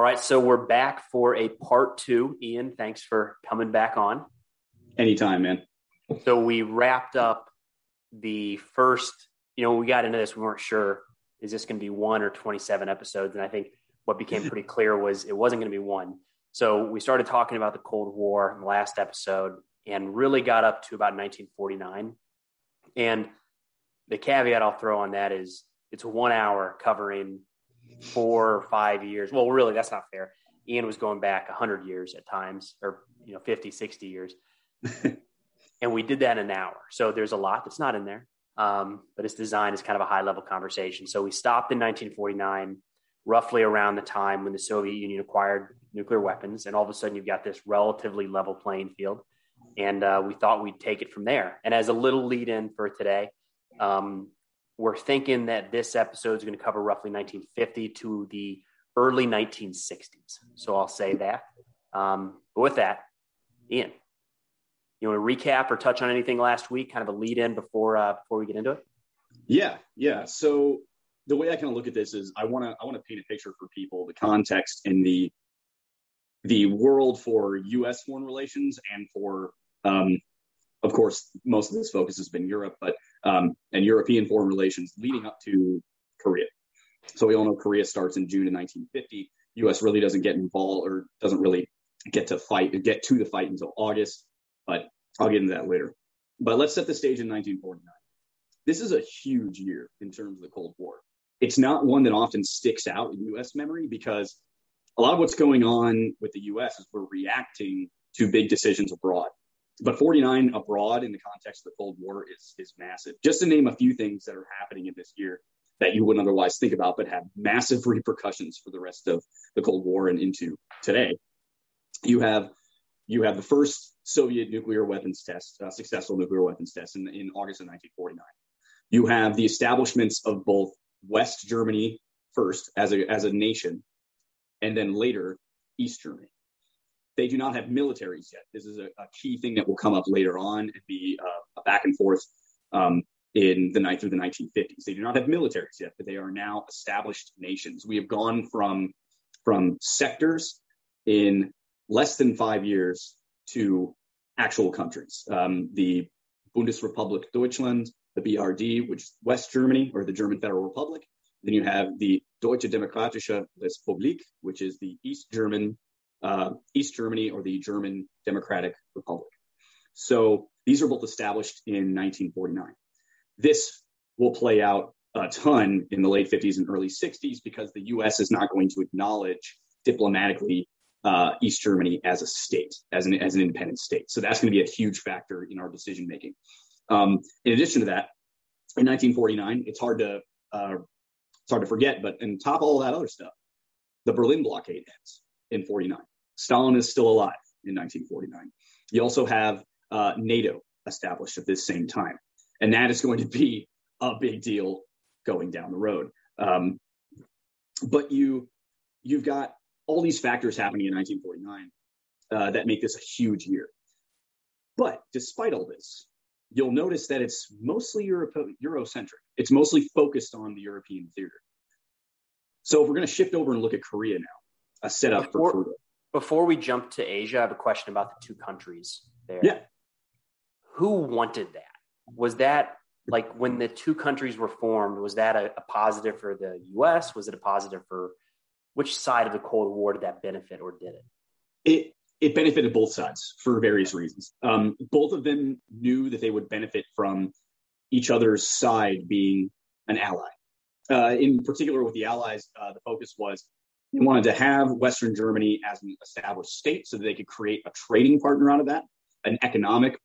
All right, so we're back for a part two. Ian, thanks for coming back on. Anytime, man. So we wrapped up the first, you know, we got into this, we weren't sure is this going to be one or 27 episodes? And I think what became pretty clear was it wasn't going to be one. So we started talking about the Cold War in the last episode and really got up to about 1949. And the caveat I'll throw on that is it's one hour covering four or five years. Well, really, that's not fair. Ian was going back 100 years at times, or you know, 50, 60 years. and we did that in an hour. So there's a lot that's not in there, um, but it's designed as kind of a high level conversation. So we stopped in 1949, roughly around the time when the Soviet Union acquired nuclear weapons, and all of a sudden you've got this relatively level playing field. And uh, we thought we'd take it from there. And as a little lead in for today, um, we're thinking that this episode is going to cover roughly 1950 to the early 1960s. So I'll say that. Um, but with that, Ian, you want to recap or touch on anything last week, kind of a lead in before uh, before we get into it? Yeah, yeah. So the way I kind of look at this is I want to I want to paint a picture for people, the context and the the world for U.S. foreign relations and for um, of course most of this focus has been Europe, but um, and European foreign relations leading up to Korea. So we all know Korea starts in June of 1950. U.S. really doesn't get involved or doesn't really get to fight get to the fight until August, but I'll get into that later. But let's set the stage in 1949. This is a huge year in terms of the Cold War. It's not one that often sticks out in U.S. memory because a lot of what's going on with the U.S. is we're reacting to big decisions abroad but 49 abroad in the context of the Cold War is is massive. Just to name a few things that are happening in this year that you wouldn't otherwise think about, but have massive repercussions for the rest of the Cold War and into today. You have you have the first Soviet nuclear weapons test, uh, successful nuclear weapons test in, in August of 1949. You have the establishments of both West Germany first as a as a nation, and then later East Germany. They do not have militaries yet. This is a, a key thing that will come up later on and be uh, a back and forth um, in the night through the 1950s. They do not have militaries yet, but they are now established nations. We have gone from from sectors in less than five years to actual countries. Um, the Bundesrepublik Deutschland, the BRD, which is West Germany or the German Federal Republic. Then you have the Deutsche Demokratische Republik, which is the East German uh, East Germany or the German Democratic Republic. So these are both established in 1949. This will play out a ton in the late 50s and early 60s because the US is not going to acknowledge diplomatically uh, East Germany as a state, as an, as an independent state. So that's going to be a huge factor in our decision making. Um, in addition to that, in 1949, it's hard to uh, it's hard to forget, but on top of all that other stuff, the Berlin blockade ends in 49. Stalin is still alive in 1949. You also have uh, NATO established at this same time. And that is going to be a big deal going down the road. Um, but you, you've got all these factors happening in 1949 uh, that make this a huge year. But despite all this, you'll notice that it's mostly Euro- Eurocentric. It's mostly focused on the European theater. So if we're going to shift over and look at Korea now, a setup for Korea. Before we jump to Asia, I have a question about the two countries there. Yeah. Who wanted that? Was that like when the two countries were formed, was that a, a positive for the US? Was it a positive for which side of the Cold War did that benefit or did it? It it benefited both sides for various reasons. Um, both of them knew that they would benefit from each other's side being an ally. Uh, in particular, with the Allies, uh, the focus was they wanted to have Western Germany as an established state so that they could create a trading partner out of that, an economic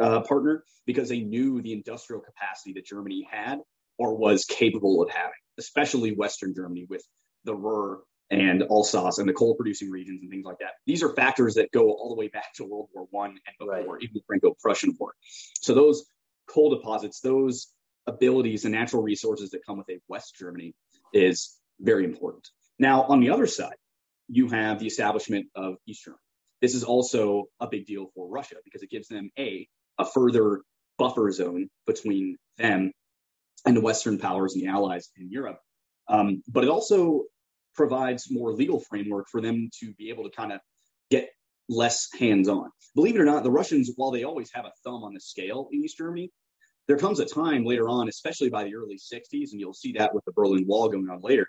uh, partner, because they knew the industrial capacity that Germany had or was capable of having, especially Western Germany with the Ruhr and Alsace and the coal producing regions and things like that. These are factors that go all the way back to World War One and before, right. even the Franco-Prussian War. So those coal deposits, those abilities and natural resources that come with a West Germany is very important. Now, on the other side, you have the establishment of East Germany. This is also a big deal for Russia because it gives them a a further buffer zone between them and the Western powers and the allies in Europe. Um, but it also provides more legal framework for them to be able to kind of get less hands on. Believe it or not, the Russians, while they always have a thumb on the scale in East Germany, there comes a time later on, especially by the early 60s, and you'll see that with the Berlin Wall going on later.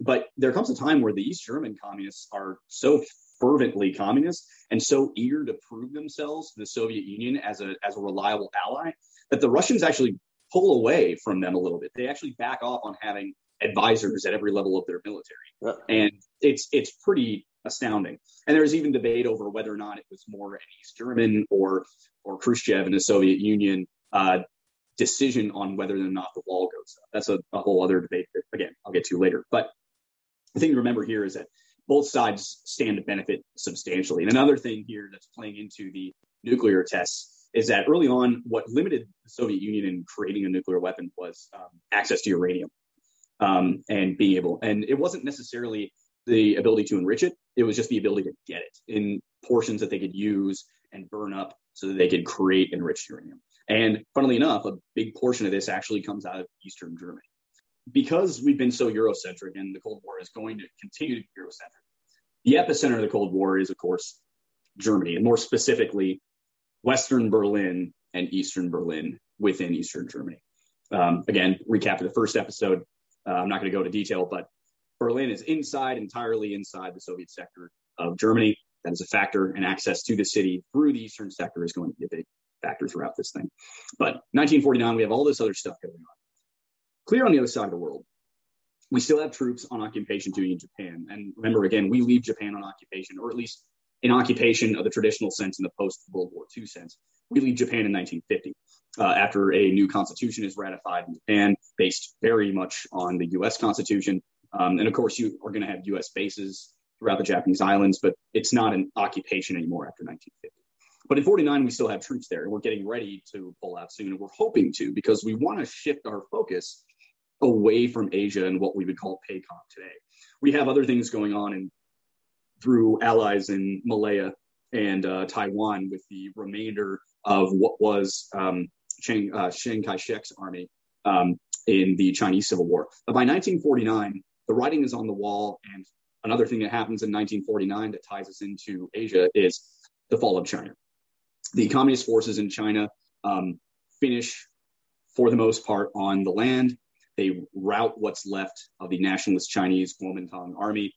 But there comes a time where the East German communists are so fervently communist and so eager to prove themselves to the Soviet Union as a as a reliable ally that the Russians actually pull away from them a little bit. They actually back off on having advisors at every level of their military, and it's it's pretty astounding. And there's even debate over whether or not it was more an East German or or Khrushchev in the Soviet Union uh, decision on whether or not the wall goes up. That's a, a whole other debate that, again, I'll get to later. But the thing to remember here is that both sides stand to benefit substantially. And another thing here that's playing into the nuclear tests is that early on, what limited the Soviet Union in creating a nuclear weapon was um, access to uranium um, and being able, and it wasn't necessarily the ability to enrich it, it was just the ability to get it in portions that they could use and burn up so that they could create enriched uranium. And funnily enough, a big portion of this actually comes out of Eastern Germany. Because we've been so Eurocentric and the Cold War is going to continue to be Eurocentric, the epicenter of the Cold War is, of course, Germany, and more specifically, Western Berlin and Eastern Berlin within Eastern Germany. Um, again, recap of the first episode. Uh, I'm not going to go into detail, but Berlin is inside, entirely inside the Soviet sector of Germany. That is a factor, and access to the city through the eastern sector is going to be a big factor throughout this thing. But 1949, we have all this other stuff going on. Clear on the other side of the world, we still have troops on occupation duty in Japan. And remember, again, we leave Japan on occupation, or at least in occupation of the traditional sense in the post World War II sense. We leave Japan in 1950 uh, after a new constitution is ratified in Japan, based very much on the US Constitution. Um, and of course, you are going to have US bases throughout the Japanese islands, but it's not an occupation anymore after 1950. But in 49, we still have troops there, and we're getting ready to pull out soon. And we're hoping to because we want to shift our focus away from Asia and what we would call PACOM today. We have other things going on in, through allies in Malaya and uh, Taiwan with the remainder of what was um, Chiang, uh, Chiang Kai-shek's army um, in the Chinese Civil War. But by 1949, the writing is on the wall, and another thing that happens in 1949 that ties us into Asia is the fall of China the communist forces in China um, finish, for the most part, on the land. They rout what's left of the nationalist Chinese Kuomintang army,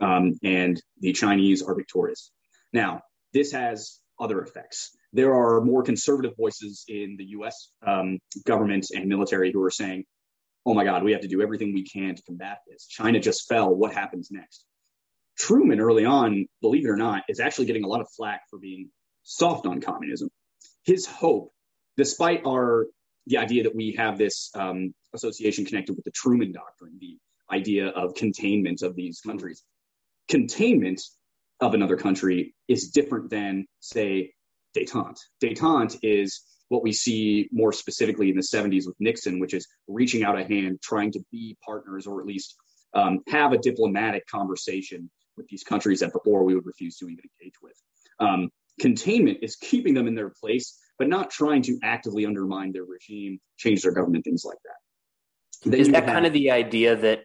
um, and the Chinese are victorious. Now, this has other effects. There are more conservative voices in the US um, government and military who are saying, oh my God, we have to do everything we can to combat this. China just fell. What happens next? Truman, early on, believe it or not, is actually getting a lot of flack for being soft on communism. His hope, despite our the idea that we have this um, association connected with the Truman Doctrine, the idea of containment of these countries, containment of another country is different than, say, détente. Détente is what we see more specifically in the 70s with Nixon, which is reaching out a hand, trying to be partners or at least um, have a diplomatic conversation with these countries that before we would refuse to even engage with. Um, containment is keeping them in their place, but not trying to actively undermine their regime, change their government, things like that. Then is that have, kind of the idea that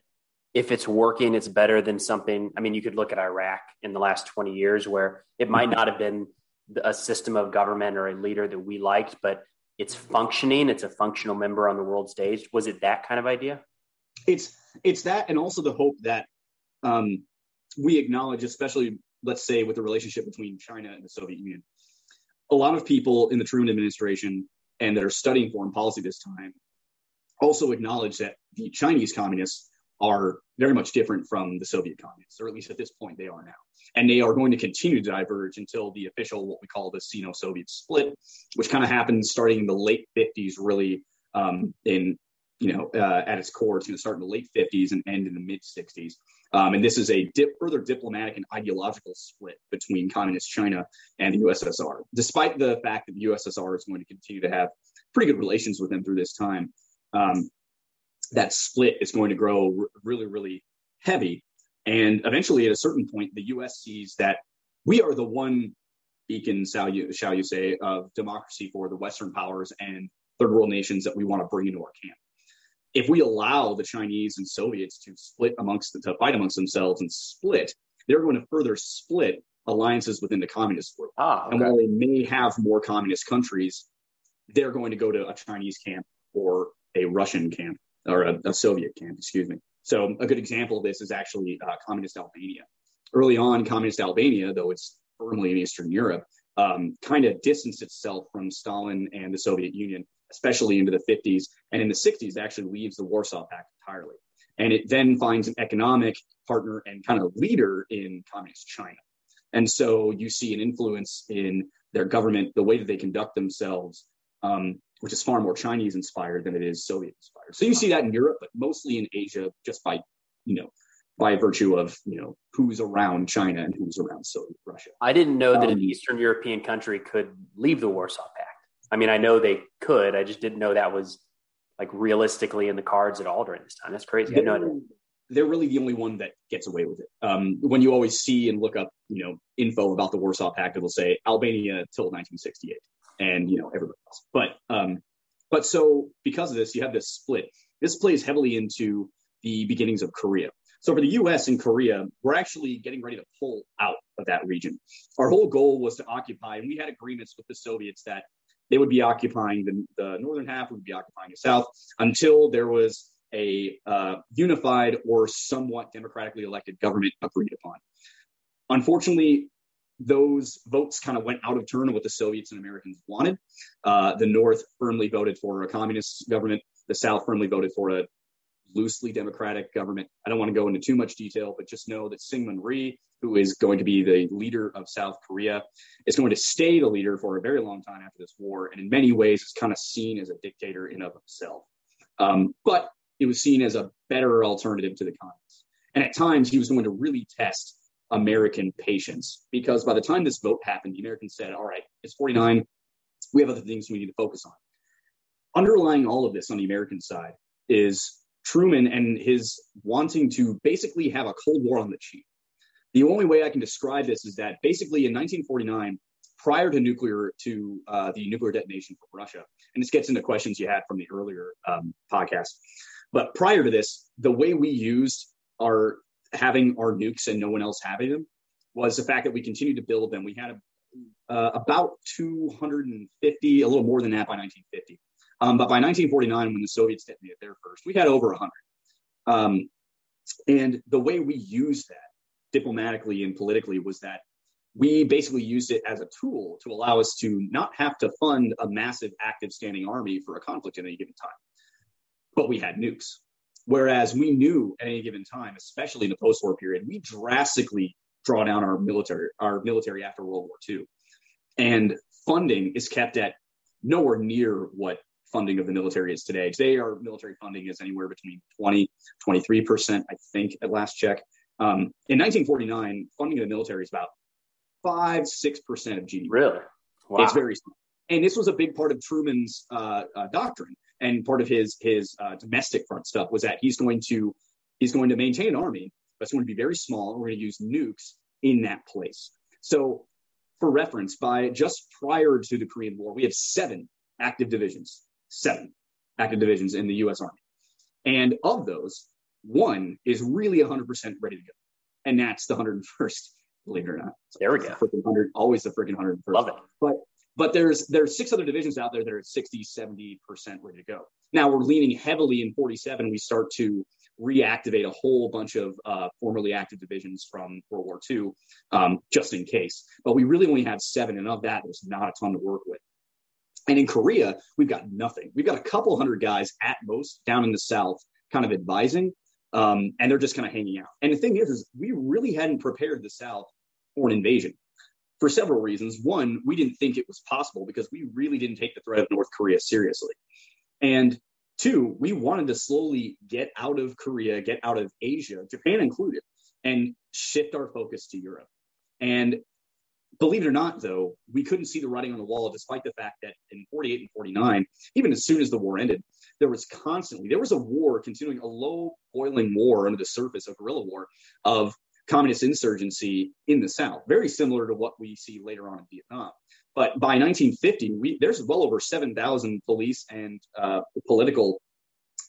if it's working, it's better than something? I mean, you could look at Iraq in the last 20 years where it might not have been a system of government or a leader that we liked, but it's functioning, it's a functional member on the world stage. Was it that kind of idea? It's it's that and also the hope that um, we acknowledge, especially let's say with the relationship between China and the Soviet Union. A lot of people in the Truman administration and that are studying foreign policy this time also acknowledge that the Chinese communists are very much different from the Soviet communists, or at least at this point they are now. And they are going to continue to diverge until the official, what we call the Sino Soviet split, which kind of happens starting in the late 50s, really um, in, you know, uh, at its core. It's going to start in the late 50s and end in the mid 60s. Um, and this is a dip, further diplomatic and ideological split between communist China and the USSR, despite the fact that the USSR is going to continue to have pretty good relations with them through this time. Um, that split is going to grow r- really, really heavy. And eventually, at a certain point, the US sees that we are the one beacon, shall you, shall you say, of democracy for the Western powers and third world nations that we want to bring into our camp. If we allow the Chinese and Soviets to split amongst to fight amongst themselves and split, they're going to further split alliances within the communist world. Ah, okay. And while they may have more communist countries, they're going to go to a Chinese camp or a Russian camp or a, a Soviet camp, excuse me. So a good example of this is actually uh, communist Albania. Early on, communist Albania, though it's firmly in Eastern Europe, um, kind of distanced itself from Stalin and the Soviet Union, especially into the 50s. And in the 60s, actually leaves the Warsaw Pact entirely. And it then finds an economic partner and kind of leader in communist China. And so you see an influence in their government, the way that they conduct themselves, um, which is far more Chinese inspired than it is Soviet inspired. So you see that in Europe, but mostly in Asia, just by, you know, by virtue of you know who's around China and who's around Soviet Russia. I didn't know that um, an Eastern European country could leave the Warsaw Pact. I mean, I know they could. I just didn't know that was like realistically in the cards at all during this time. That's crazy. They're, they're really the only one that gets away with it. Um, when you always see and look up, you know, info about the Warsaw Pact, it will say Albania till 1968, and you know everybody else. But um, but so because of this, you have this split. This plays heavily into the beginnings of Korea. So for the US and Korea, we're actually getting ready to pull out of that region. Our whole goal was to occupy, and we had agreements with the Soviets that they would be occupying the, the northern half, would be occupying the south until there was a uh, unified or somewhat democratically elected government agreed upon. Unfortunately, those votes kind of went out of turn of what the Soviets and Americans wanted. Uh, the North firmly voted for a communist government. The South firmly voted for a loosely democratic government. I don't want to go into too much detail, but just know that Syngman Rhee, who is going to be the leader of South Korea, is going to stay the leader for a very long time after this war, and in many ways is kind of seen as a dictator in of himself. Um, but it was seen as a better alternative to the communists. And at times, he was going to really test American patience because by the time this vote happened, the Americans said, "All right, it's 49. We have other things we need to focus on." Underlying all of this on the American side is Truman and his wanting to basically have a Cold War on the cheap. The only way I can describe this is that basically in 1949, prior to nuclear to uh, the nuclear detonation from Russia, and this gets into questions you had from the earlier um, podcast. But prior to this, the way we used our having our nukes and no one else having them was the fact that we continued to build them. We had a, uh, about 250, a little more than that by 1950. Um, but by 1949, when the Soviets detonated their first, we had over 100. Um, and the way we used that diplomatically and politically was that we basically used it as a tool to allow us to not have to fund a massive active standing army for a conflict at any given time. But we had nukes. Whereas we knew at any given time, especially in the post-war period, we drastically draw down our military, our military after World War II. And funding is kept at nowhere near what funding of the military is today. Today, our military funding is anywhere between 20, 23%, I think, at last check. Um, in 1949, funding of the military is about 5, 6% of GDP. Really? Wow. It's very small. And this was a big part of Truman's uh, uh, doctrine and part of his his uh, domestic front stuff was that he's going to he's going to maintain an army, but it's going to be very small. And we're going to use nukes in that place. So, for reference, by just prior to the Korean War, we have seven active divisions seven active divisions in the U.S. Army. And of those, one is really 100% ready to go. And that's the 101st, believe it or not. There we go. The 100, always the freaking 101st. Love it. But but there's there's six other divisions out there that are 60, 70% ready to go. Now we're leaning heavily in 47. We start to reactivate a whole bunch of uh, formerly active divisions from World War II, um, just in case. But we really only have seven, and of that, there's not a ton to work with. And in Korea, we've got nothing. We've got a couple hundred guys at most down in the south, kind of advising, um, and they're just kind of hanging out. And the thing is, is we really hadn't prepared the South for an invasion for several reasons. One, we didn't think it was possible because we really didn't take the threat of North Korea seriously. And two, we wanted to slowly get out of Korea, get out of Asia, Japan included, and shift our focus to Europe. And believe it or not, though, we couldn't see the writing on the wall, despite the fact that in 48 and 49, even as soon as the war ended, there was constantly, there was a war continuing, a low boiling war under the surface, a guerrilla war of communist insurgency in the South, very similar to what we see later on in Vietnam. But by 1950, we, there's well over 7,000 police and uh, political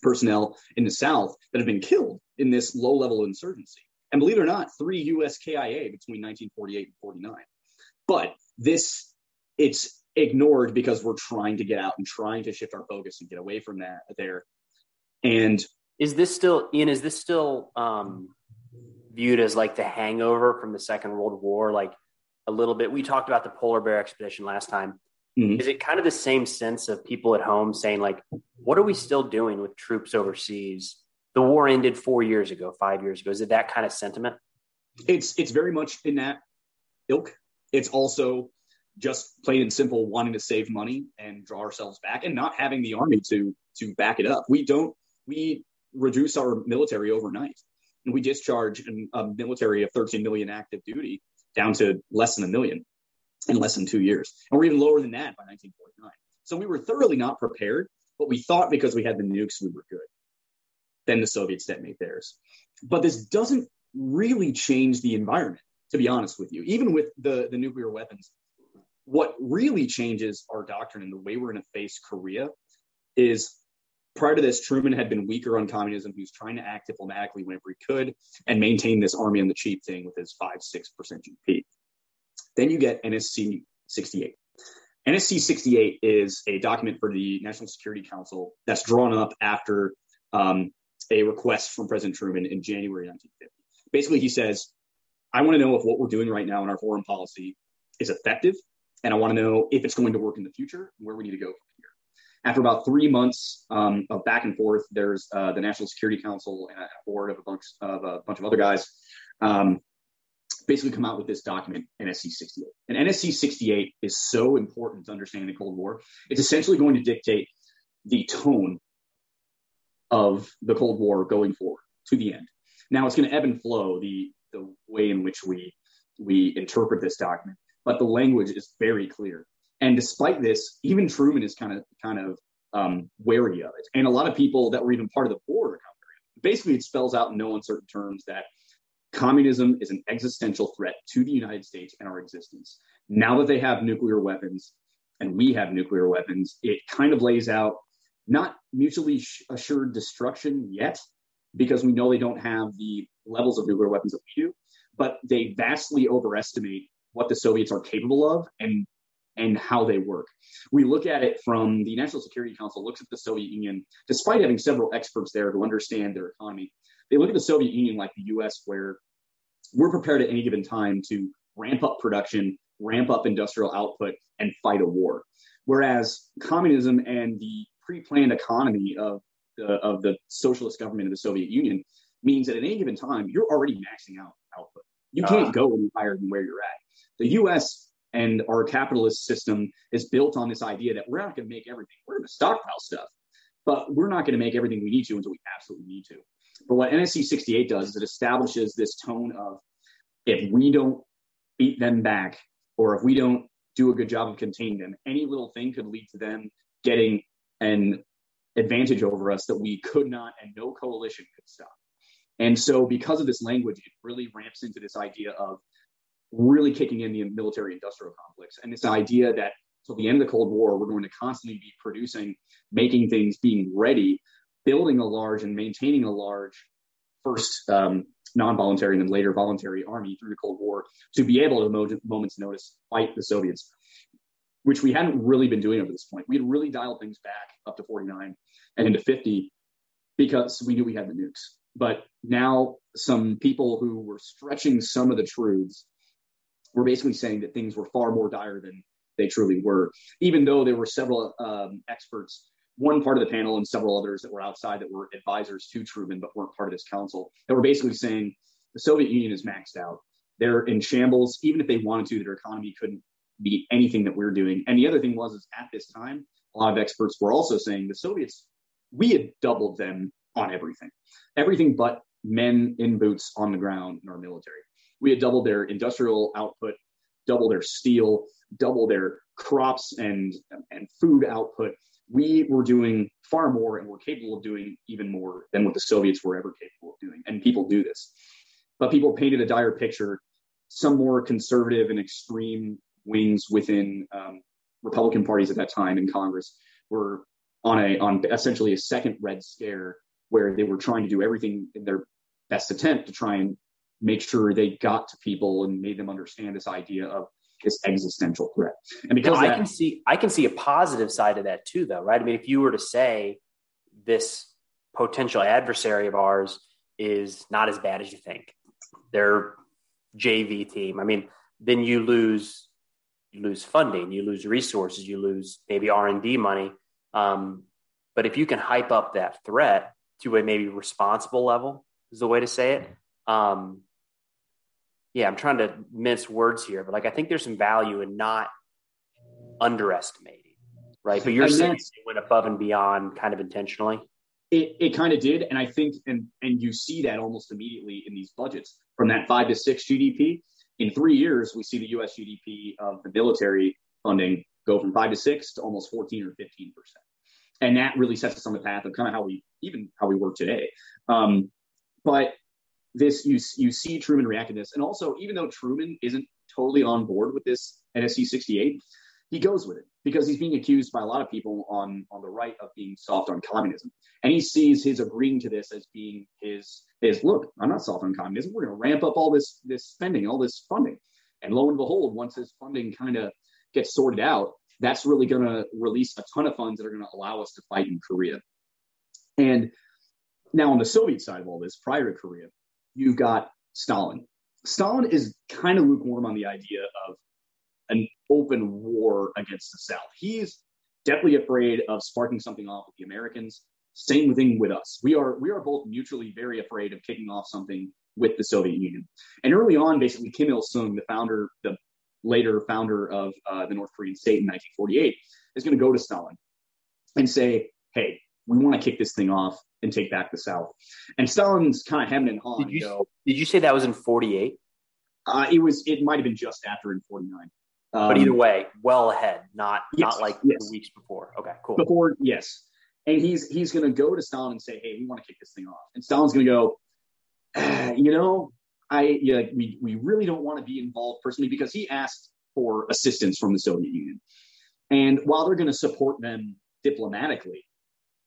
personnel in the South that have been killed in this low level insurgency. And believe it or not, three US KIA between 1948 and 49. But this, it's ignored because we're trying to get out and trying to shift our focus and get away from that there. And is this still, Ian, is this still um, viewed as like the hangover from the Second World War? Like a little bit, we talked about the polar bear expedition last time. Mm-hmm. Is it kind of the same sense of people at home saying, like, what are we still doing with troops overseas? The war ended four years ago, five years ago. Is it that kind of sentiment? It's it's very much in that ilk. It's also just plain and simple wanting to save money and draw ourselves back and not having the army to to back it up. We don't we reduce our military overnight and we discharge a military of 13 million active duty down to less than a million in less than two years. And we're even lower than that by 1949. So we were thoroughly not prepared, but we thought because we had the nukes, we were good. Then the Soviets detonate theirs. But this doesn't really change the environment, to be honest with you. Even with the, the nuclear weapons, what really changes our doctrine and the way we're going to face Korea is prior to this, Truman had been weaker on communism. He was trying to act diplomatically whenever he could and maintain this army on the cheap thing with his 5 6% GDP. Then you get NSC 68. NSC 68 is a document for the National Security Council that's drawn up after um, a request from President Truman in January 1950. Basically, he says, I want to know if what we're doing right now in our foreign policy is effective, and I want to know if it's going to work in the future where we need to go from here. After about three months um, of back and forth, there's uh, the National Security Council and a board of a bunch of a bunch of other guys um, basically come out with this document, NSC 68. And NSC 68 is so important to understanding the Cold War. It's essentially going to dictate the tone of the Cold War going forward to the end. Now it's going to ebb and flow the the way in which we we interpret this document, but the language is very clear. And despite this, even Truman is kind of kind of um, wary of it, and a lot of people that were even part of the board are Basically, it spells out in no uncertain terms that communism is an existential threat to the United States and our existence. Now that they have nuclear weapons and we have nuclear weapons, it kind of lays out not mutually assured destruction yet, because we know they don't have the levels of nuclear weapons that we do, but they vastly overestimate what the Soviets are capable of and and how they work. We look at it from the National Security Council looks at the Soviet Union, despite having several experts there who understand their economy. They look at the Soviet Union like the US, where we're prepared at any given time to ramp up production, ramp up industrial output, and fight a war. Whereas communism and the pre-planned economy of the, of the socialist government of the Soviet Union means that at any given time, you're already maxing out output. You can't uh, go any higher than where you're at. The US and our capitalist system is built on this idea that we're not going to make everything. We're going to stockpile stuff, but we're not going to make everything we need to until we absolutely need to. But what NSC 68 does is it establishes this tone of if we don't beat them back or if we don't do a good job of containing them, any little thing could lead to them getting an advantage over us that we could not and no coalition could stop. And so, because of this language, it really ramps into this idea of really kicking in the military industrial complex and this idea that till the end of the Cold War, we're going to constantly be producing, making things, being ready, building a large and maintaining a large first um, non-voluntary and then later voluntary army through the Cold War to be able to moment's notice fight the Soviets which we hadn't really been doing up to this point. We had really dialed things back up to 49 and into 50 because we knew we had the nukes. But now some people who were stretching some of the truths were basically saying that things were far more dire than they truly were, even though there were several um, experts, one part of the panel and several others that were outside that were advisors to Truman but weren't part of this council that were basically saying the Soviet Union is maxed out. They're in shambles. Even if they wanted to, their economy couldn't beat anything that we're doing. And the other thing was, is at this time, a lot of experts were also saying the Soviets, we had doubled them on everything, everything but men in boots on the ground in our military. We had doubled their industrial output, double their steel, double their crops and and food output. We were doing far more, and we're capable of doing even more than what the Soviets were ever capable of doing. And people do this, but people painted a dire picture. Some more conservative and extreme wings within um, Republican parties at that time in Congress were on a on essentially a second Red Scare where they were trying to do everything in their best attempt to try and make sure they got to people and made them understand this idea of this existential threat. And because I can see I can see a positive side of that too, though, right? I mean, if you were to say this potential adversary of ours is not as bad as you think, they're JV team. I mean, then you lose you lose funding, you lose resources, you lose maybe R and D money. Um, but if you can hype up that threat to a maybe responsible level, is the way to say it. Um, yeah, I'm trying to mince words here, but like I think there's some value in not underestimating, right? But you're and saying it went above and beyond, kind of intentionally. It, it kind of did, and I think, and and you see that almost immediately in these budgets from that five to six GDP. In three years, we see the U.S. GDP of the military funding go from five to six to almost 14 or 15 percent, and that really sets us on the path of kind of how we even how we work today. Um, but this you you see Truman react to this, and also even though Truman isn't totally on board with this NSC 68, he goes with it because he's being accused by a lot of people on on the right of being soft on communism, and he sees his agreeing to this as being his his look. I'm not soft on communism. We're going to ramp up all this this spending, all this funding, and lo and behold, once this funding kind of gets sorted out, that's really going to release a ton of funds that are going to allow us to fight in Korea. And now on the Soviet side of all this, prior to Korea, you've got Stalin. Stalin is kind of lukewarm on the idea of an open war against the South. He's definitely afraid of sparking something off with the Americans. Same thing with us. We are we are both mutually very afraid of kicking off something with the Soviet Union. And early on, basically, Kim Il Sung, the founder, the later founder of uh, the North Korean state in 1948, is going to go to Stalin and say, "Hey, we want to kick this thing off and take back the South. And Stalin's kind of hemming and hawing. Did you, did you say that was in 48? Uh, it was. It might have been just after in 49. Um, but either way, well ahead, not yes, not like yes. weeks before. Okay, cool. Before, yes. And he's he's going to go to Stalin and say, "Hey, we want to kick this thing off." And Stalin's going to go, ah, you know, I yeah, we we really don't want to be involved personally because he asked for assistance from the Soviet Union. And while they're going to support them diplomatically,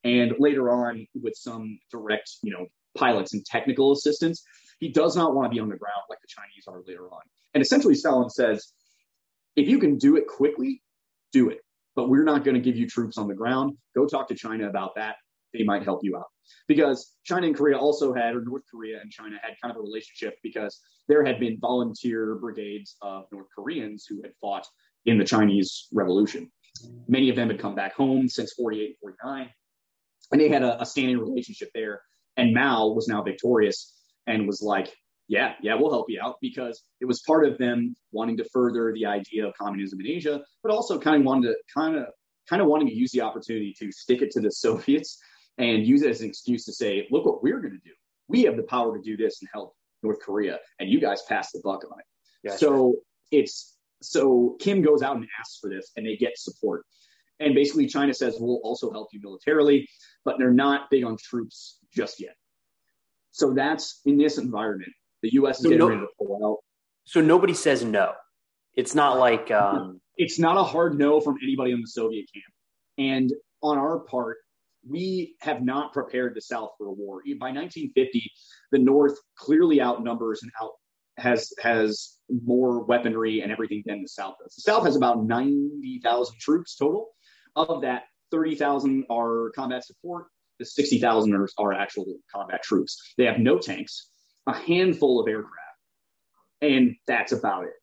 and later on with some direct, you know, pilots and technical assistance. He does not want to be on the ground like the Chinese are later on. And essentially, Stalin says, if you can do it quickly, do it. But we're not going to give you troops on the ground. Go talk to China about that. They might help you out. Because China and Korea also had, or North Korea and China had kind of a relationship because there had been volunteer brigades of North Koreans who had fought in the Chinese Revolution. Many of them had come back home since 48 and 49 and they had a, a standing relationship there. And Mao was now victorious and was like, yeah, yeah, we'll help you out because it was part of them wanting to further the idea of communism in Asia, but also kind of wanted to kind of kind of wanting to use the opportunity to stick it to the Soviets and use it as an excuse to say, look what we're going to do. We have the power to do this and help North Korea, and you guys pass the buck on it. So it's so Kim goes out and asks for this, and they get support. And basically, China says, we'll also help you militarily, but they're not big on troops just yet. So that's in this environment. The U.S. is so getting no, ready to pull out. So nobody says no. It's not like. Um... It's not a hard no from anybody in the Soviet camp. And on our part, we have not prepared the South for a war. By 1950, the North clearly outnumbers and out has has more weaponry and everything than the South does. The South has about 90,000 troops total. Of that, 30,000 are combat support. The 60,000 are, are actual combat troops. They have no tanks, a handful of aircraft, and that's about it.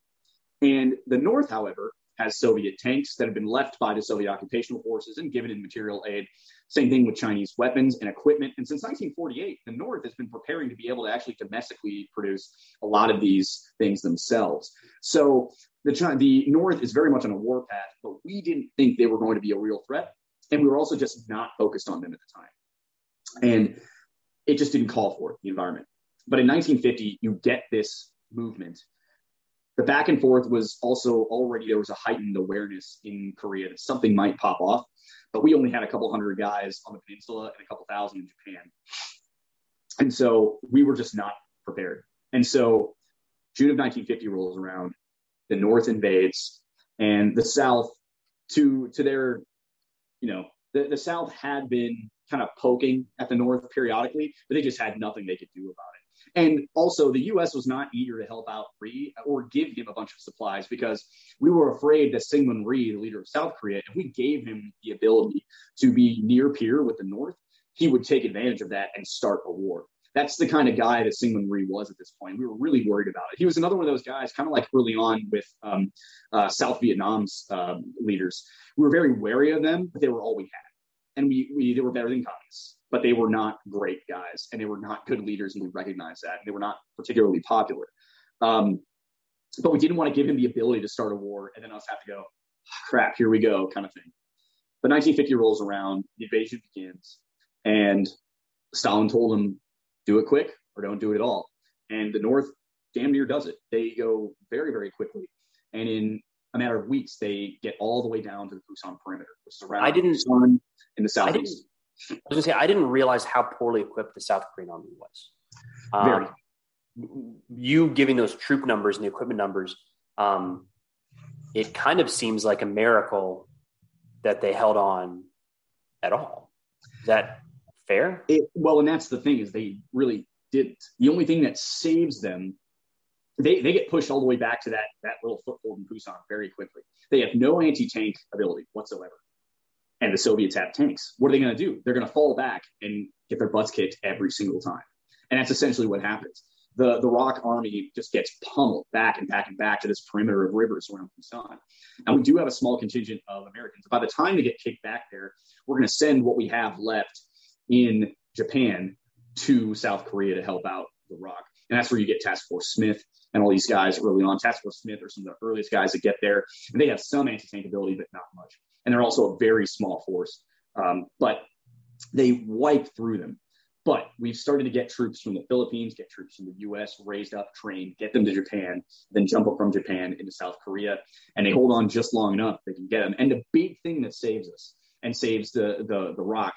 And the North, however, has Soviet tanks that have been left by the Soviet occupational forces and given in material aid. Same thing with Chinese weapons and equipment. And since 1948, the North has been preparing to be able to actually domestically produce a lot of these things themselves. So the, the North is very much on a war path, but we didn't think they were going to be a real threat. And we were also just not focused on them at the time. And it just didn't call for it, the environment. But in 1950, you get this movement. The back and forth was also already, there was a heightened awareness in Korea that something might pop off. But we only had a couple hundred guys on the peninsula and a couple thousand in Japan. And so we were just not prepared. And so June of 1950 rolls around the North invades, and the South, to to their, you know, the, the South had been kind of poking at the North periodically, but they just had nothing they could do about it. And also, the U.S. was not eager to help out Rhee or give him a bunch of supplies because we were afraid that Syngman Rhee, the leader of South Korea, if we gave him the ability to be near peer with the North, he would take advantage of that and start a war. That's the kind of guy that Syngman Rhee was at this point. We were really worried about it. He was another one of those guys, kind of like early on with um, uh, South Vietnam's um, leaders. We were very wary of them, but they were all we had, and we, we they were better than communists but they were not great guys and they were not good leaders and we recognize that and they were not particularly popular. Um, but we didn't want to give him the ability to start a war and then us have to go crap here we go kind of thing. But 1950 rolls around the invasion begins and stalin told him do it quick or don't do it at all. And the north damn near does it. They go very very quickly. And in a matter of weeks they get all the way down to the Pusan perimeter which is around I didn't, Pusan in the southeast I was gonna say I didn't realize how poorly equipped the South Korean army was. Very. Um, you giving those troop numbers and the equipment numbers, um, it kind of seems like a miracle that they held on at all. Is that fair? It, well, and that's the thing is they really didn't. The only thing that saves them, they, they get pushed all the way back to that that little foothold in Pusan very quickly. They have no anti tank ability whatsoever and the Soviets have tanks. What are they going to do? They're going to fall back and get their butts kicked every single time. And that's essentially what happens. The, the ROK army just gets pummeled back and back and back to this perimeter of rivers around Busan. And we do have a small contingent of Americans. By the time they get kicked back there, we're going to send what we have left in Japan to South Korea to help out the ROK. And that's where you get Task Force Smith and all these guys early on. Task Force Smith are some of the earliest guys that get there. And they have some anti tank ability, but not much and they're also a very small force. Um, but they wipe through them. But we've started to get troops from the Philippines, get troops from the U.S. raised up, trained, get them to Japan, then jump up from Japan into South Korea, and they hold on just long enough they can get them. And the big thing that saves us and saves the the the ROK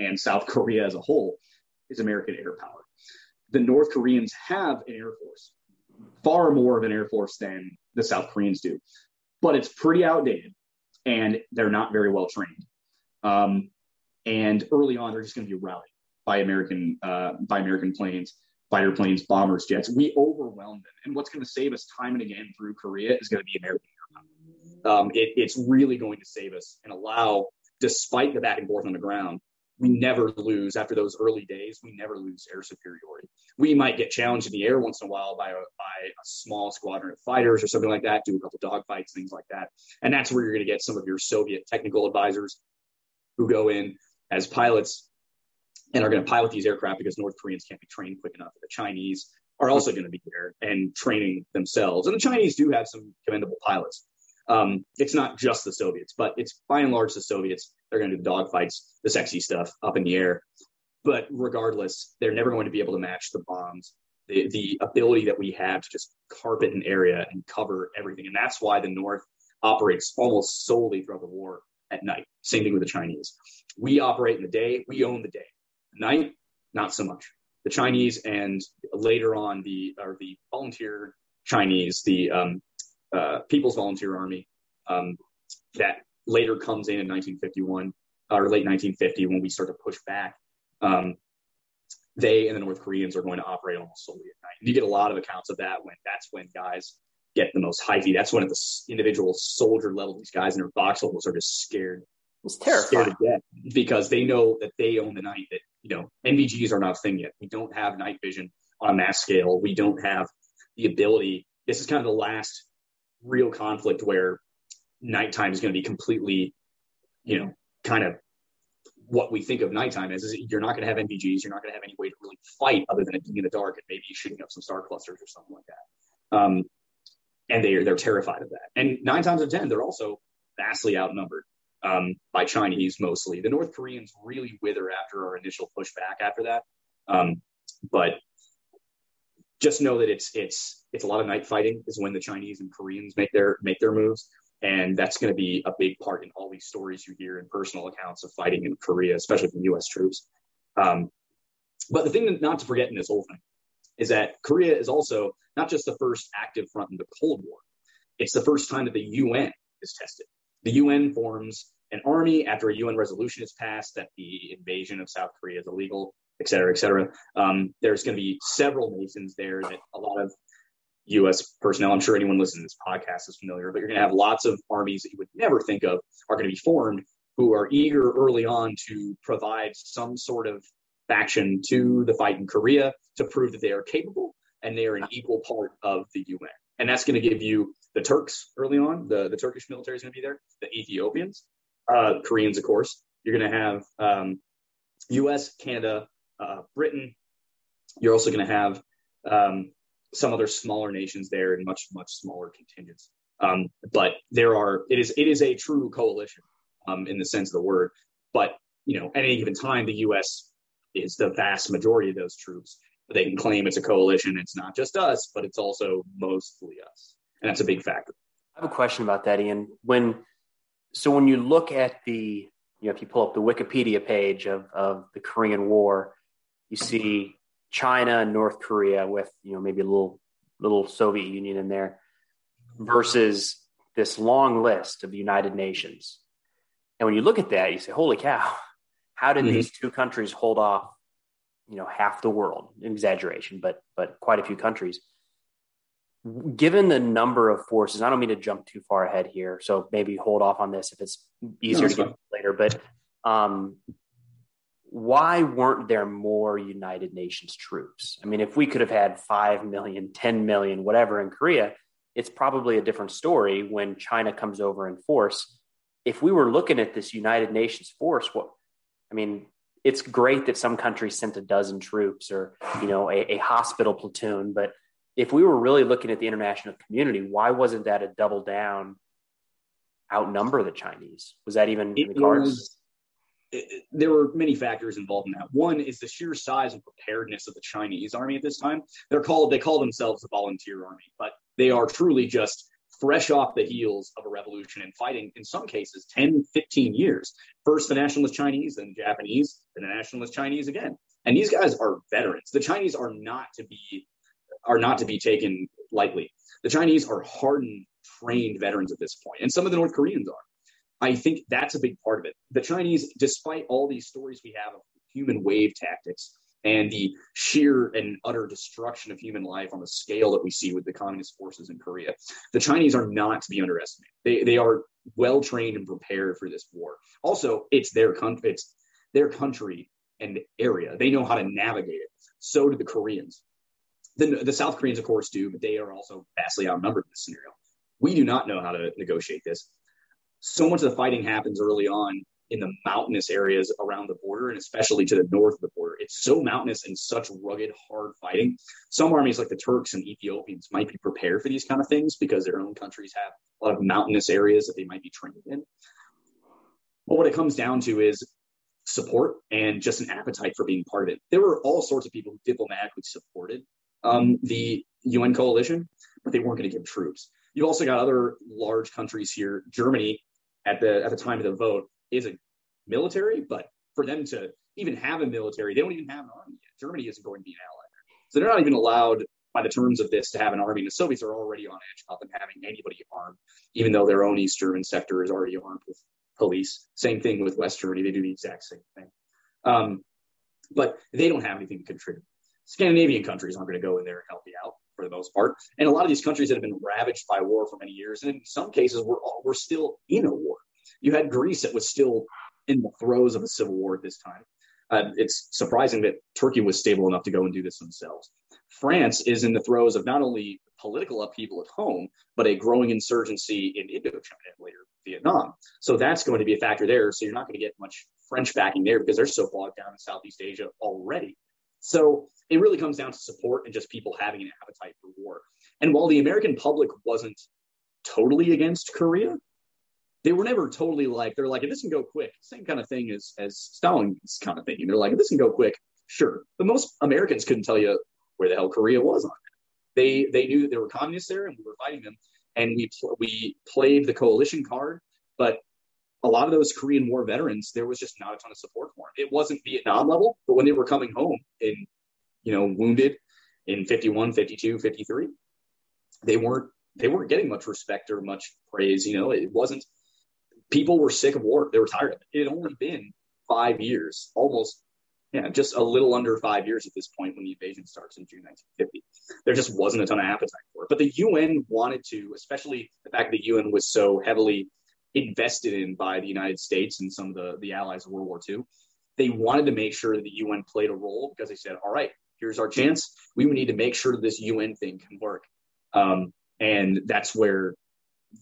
and South Korea as a whole is American air power. The North Koreans have an air force, far more of an air force than the South Koreans do, but it's pretty outdated and they're not very well trained. Um, and early on, they're just going to be routed by American uh, by American planes, fighter planes, bombers, jets. We overwhelm them, and what's going to save us time and again through Korea is going to be American um, it, it's really going to save us and allow, despite the back and forth on the ground, we never lose after those early days. We never lose air superiority. We might get challenged in the air once in a while by a, by a small squadron of fighters or something like that, do a couple dogfights, things like that. And that's where you're going to get some of your Soviet technical advisors who go in as pilots and are going to pilot these aircraft because North Koreans can't be trained quick enough. The Chinese are also going to be there and training themselves. And the Chinese do have some commendable pilots. Um, it's not just the Soviets, but it's by and large the Soviets. They're going to do the dogfights, the sexy stuff up in the air. But regardless, they're never going to be able to match the bombs, the, the ability that we have to just carpet an area and cover everything. And that's why the North operates almost solely throughout the war at night. Same thing with the Chinese. We operate in the day, we own the day. Night, not so much. The Chinese and later on the or the volunteer Chinese, the um, uh, People's Volunteer Army um, that later comes in in 1951 or late 1950 when we start to push back. Um, they and the North Koreans are going to operate almost solely at night. And you get a lot of accounts of that when that's when guys get the most hyphy. That's when at the individual soldier level, these guys in their foxholes are just scared. It's terrifying. Scared to death because they know that they own the night. That you know, NVGs are not a thing yet. We don't have night vision on a mass scale. We don't have the ability. This is kind of the last real conflict where nighttime is going to be completely, you know, kind of what we think of nighttime as is you're not going to have NVGs, you're not going to have any way to really fight other than being in the dark and maybe shooting up some star clusters or something like that. Um, and they're they're terrified of that. And nine times out of ten, they're also vastly outnumbered um, by Chinese mostly. The North Koreans really wither after our initial pushback after that. Um, but just know that it's it's it's a lot of night fighting is when the Chinese and Koreans make their make their moves, and that's going to be a big part in all these stories you hear in personal accounts of fighting in Korea, especially from U.S. troops. Um, but the thing not to forget in this whole thing is that Korea is also not just the first active front in the Cold War; it's the first time that the UN is tested. The UN forms an army after a UN resolution is passed that the invasion of South Korea is illegal, et cetera, et cetera. Um, there's going to be several nations there that a lot of U.S. personnel, I'm sure anyone listening to this podcast is familiar, but you're going to have lots of armies that you would never think of are going to be formed who are eager early on to provide some sort of faction to the fight in Korea to prove that they are capable and they are an equal part of the UN. And that's going to give you the Turks early on. The, the Turkish military is going to be there, the Ethiopians, uh, Koreans, of course. You're going to have um, US, Canada, uh, Britain. You're also going to have um, some other smaller nations there and much, much smaller contingents. Um, but there are, it is, it is a true coalition um, in the sense of the word. But, you know, at any given time, the US is the vast majority of those troops. They can claim it's a coalition. It's not just us, but it's also mostly us. And that's a big factor. I have a question about that, Ian. When so when you look at the you know if you pull up the Wikipedia page of of the Korean War, you see China and North Korea with you know maybe a little little Soviet Union in there versus this long list of the United Nations. And when you look at that, you say, "Holy cow! How did mm-hmm. these two countries hold off, you know, half the world? exaggeration, but but quite a few countries." given the number of forces, I don't mean to jump too far ahead here, so maybe hold off on this if it's easier no, to get later. But um, why weren't there more United Nations troops? I mean, if we could have had 5 million, 10 million, whatever in Korea, it's probably a different story when China comes over in force. If we were looking at this United Nations force, what I mean, it's great that some countries sent a dozen troops or you know a, a hospital platoon, but if we were really looking at the international community, why wasn't that a double down, outnumber the Chinese? Was that even in the cards? Was, there were many factors involved in that. One is the sheer size and preparedness of the Chinese army at this time. They're called they call themselves a volunteer army, but they are truly just fresh off the heels of a revolution and fighting in some cases 10 15 years first the nationalist chinese then the japanese then the nationalist chinese again and these guys are veterans the chinese are not to be are not to be taken lightly. The Chinese are hardened, trained veterans at this point, and some of the North Koreans are. I think that's a big part of it. The Chinese, despite all these stories we have of human wave tactics and the sheer and utter destruction of human life on the scale that we see with the communist forces in Korea, the Chinese are not to be underestimated. They, they are well trained and prepared for this war. Also, it's their country, it's their country and area. They know how to navigate it. So do the Koreans. The, the South Koreans, of course, do, but they are also vastly outnumbered in this scenario. We do not know how to negotiate this. So much of the fighting happens early on in the mountainous areas around the border, and especially to the north of the border. It's so mountainous and such rugged, hard fighting. Some armies, like the Turks and Ethiopians, might be prepared for these kind of things because their own countries have a lot of mountainous areas that they might be trained in. But what it comes down to is support and just an appetite for being part of it. There were all sorts of people who diplomatically supported um, the UN coalition, but they weren't going to give troops. You've also got other large countries here. Germany, at the at the time of the vote, is a military, but for them to even have a military, they don't even have an army yet. Germany isn't going to be an ally, so they're not even allowed by the terms of this to have an army. And the Soviets are already on edge about them having anybody armed, even though their own East German sector is already armed with police. Same thing with West Germany; they do the exact same thing. Um, but they don't have anything to contribute. Scandinavian countries aren't going to go in there and help you out for the most part. And a lot of these countries that have been ravaged by war for many years, and in some cases, we're, we're still in a war. You had Greece that was still in the throes of a civil war at this time. Uh, it's surprising that Turkey was stable enough to go and do this themselves. France is in the throes of not only political upheaval at home, but a growing insurgency in Indochina and later Vietnam. So that's going to be a factor there. So you're not going to get much French backing there because they're so bogged down in Southeast Asia already. So it really comes down to support and just people having an appetite for war. And while the American public wasn't totally against Korea, they were never totally like they're like if this can go quick, same kind of thing as as Stalin's kind of thinking. They're like if this can go quick, sure. But most Americans couldn't tell you where the hell Korea was on. They they knew that there were communists there and we were fighting them, and we we played the coalition card. But a lot of those Korean War veterans, there was just not a ton of support for them. It wasn't Vietnam level, but when they were coming home in, you know, wounded in 51, 52, 53, they weren't they weren't getting much respect or much praise. You know, it wasn't people were sick of war. They were tired of it. It had only been five years, almost, yeah, just a little under five years at this point when the invasion starts in June 1950. There just wasn't a ton of appetite for it. But the UN wanted to, especially the fact that the UN was so heavily invested in by the United States and some of the, the allies of World War II. They wanted to make sure that the UN played a role because they said, all right, here's our chance. We would need to make sure this UN thing can work. Um, and that's where,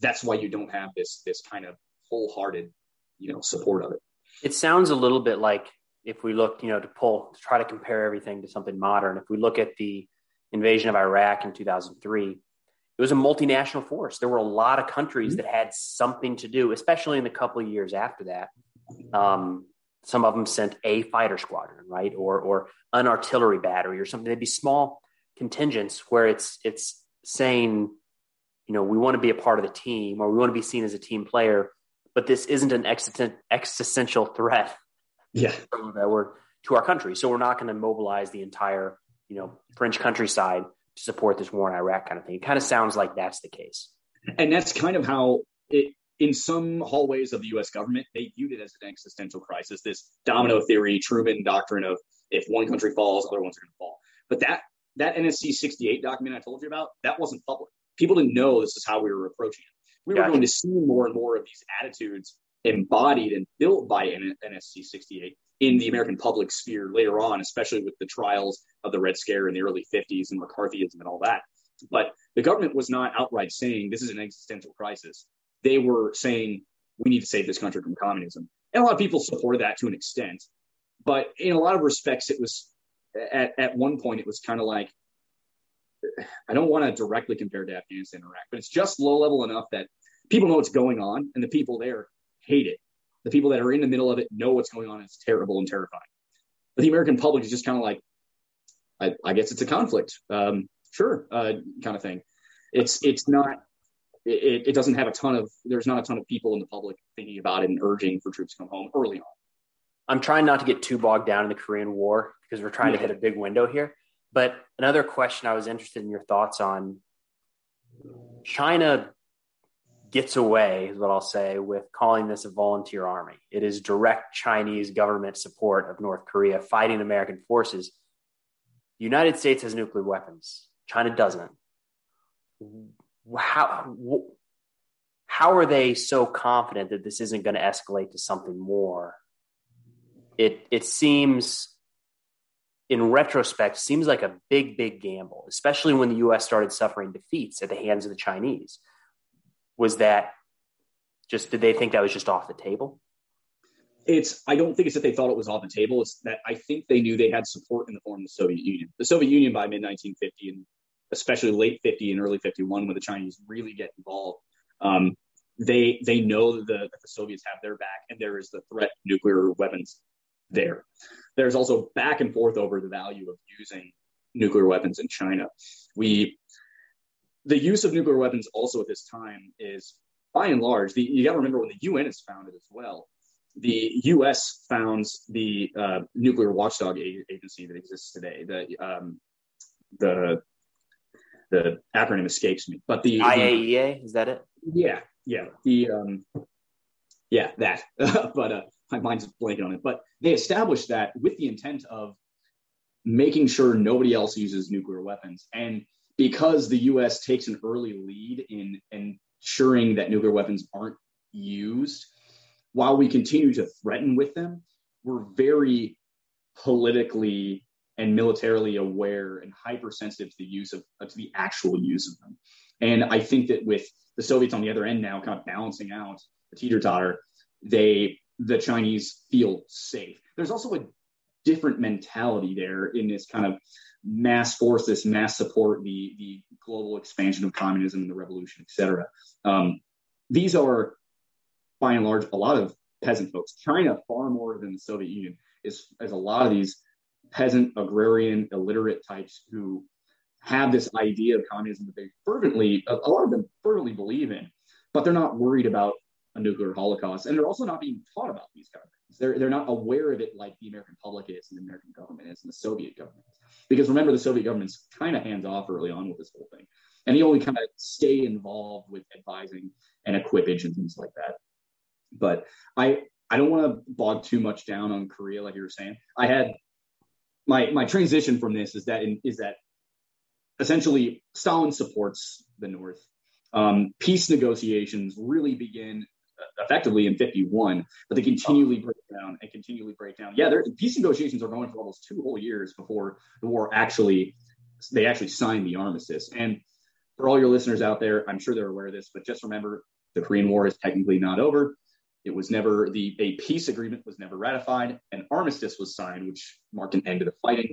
that's why you don't have this, this kind of wholehearted, you know, support of it. It sounds a little bit like if we look, you know, to pull, to try to compare everything to something modern, if we look at the invasion of Iraq in 2003, it was a multinational force. There were a lot of countries mm-hmm. that had something to do, especially in the couple of years after that. Um, some of them sent a fighter squadron, right, or or an artillery battery or something. They'd be small contingents where it's it's saying, you know, we want to be a part of the team or we want to be seen as a team player, but this isn't an existential threat. Yeah, that word to our country. So we're not going to mobilize the entire, you know, French countryside to support this war in Iraq kind of thing. It kind of sounds like that's the case. And that's kind of how it, in some hallways of the US government, they viewed it as an existential crisis, this domino theory, Truman doctrine of if one country falls, other ones are going to fall. But that, that NSC 68 document I told you about, that wasn't public. People didn't know this is how we were approaching it. We gotcha. were going to see more and more of these attitudes embodied and built by NSC 68 in the American public sphere later on, especially with the trials of the Red Scare in the early 50s and McCarthyism and all that. But the government was not outright saying this is an existential crisis. They were saying we need to save this country from communism. And a lot of people supported that to an extent. But in a lot of respects, it was at, at one point, it was kind of like I don't want to directly compare to Afghanistan and Iraq, but it's just low level enough that people know what's going on and the people there hate it the people that are in the middle of it know what's going on. It's terrible and terrifying. But the American public is just kind of like, I, I, guess it's a conflict. Um, sure, uh, kind of thing. It's it's not. It, it doesn't have a ton of. There's not a ton of people in the public thinking about it and urging for troops to come home early on. I'm trying not to get too bogged down in the Korean War because we're trying yeah. to hit a big window here. But another question I was interested in your thoughts on China gets away, is what I'll say, with calling this a volunteer army. It is direct Chinese government support of North Korea fighting American forces. The United States has nuclear weapons, China doesn't. How, how are they so confident that this isn't going to escalate to something more? It, it seems in retrospect seems like a big big gamble especially when the us started suffering defeats at the hands of the chinese was that just did they think that was just off the table? It's I don't think it's that they thought it was off the table. It's that I think they knew they had support in the form of the Soviet Union. The Soviet Union by mid 1950 and especially late 50 and early 51 when the Chinese really get involved. Um, they they know that the, that the Soviets have their back and there is the threat of nuclear weapons there. There's also back and forth over the value of using nuclear weapons in China. We the use of nuclear weapons also at this time is by and large, the, you got to remember when the UN is founded as well. The U.S. founds the uh, nuclear watchdog agency that exists today. The um, the the acronym escapes me, but the IAEA the, is that it? Yeah, yeah, the um, yeah that. but uh, my mind's blanking on it. But they established that with the intent of making sure nobody else uses nuclear weapons and because the US takes an early lead in ensuring that nuclear weapons aren't used, while we continue to threaten with them, we're very politically and militarily aware and hypersensitive to the use of to the actual use of them. And I think that with the Soviets on the other end now kind of balancing out the teeter totter, they the Chinese feel safe. There's also a different mentality there in this kind of mass force, this mass support, the the global expansion of communism and the revolution, etc. Um, these are, by and large, a lot of peasant folks. China, far more than the Soviet Union, is as a lot of these peasant, agrarian, illiterate types who have this idea of communism that they fervently, a, lot of them fervently believe in, but they're not worried about a nuclear holocaust, and they're also not being taught about these kind of things. They're they're not aware of it like the American public is, and the American government is, and the Soviet government is. Because remember, the Soviet government's kind of hands off early on with this whole thing, and he only kind of stay involved with advising and equipage and things like that. But I I don't want to bog too much down on Korea, like you were saying. I had my my transition from this is that in, is that essentially Stalin supports the North. Um, peace negotiations really begin uh, effectively in 51, but they continually break down and continually break down. Yeah, peace negotiations are going for almost two whole years before the war actually they actually signed the armistice. And for all your listeners out there, I'm sure they're aware of this, but just remember the Korean War is technically not over. It was never the a peace agreement was never ratified. An armistice was signed, which marked an end to the fighting,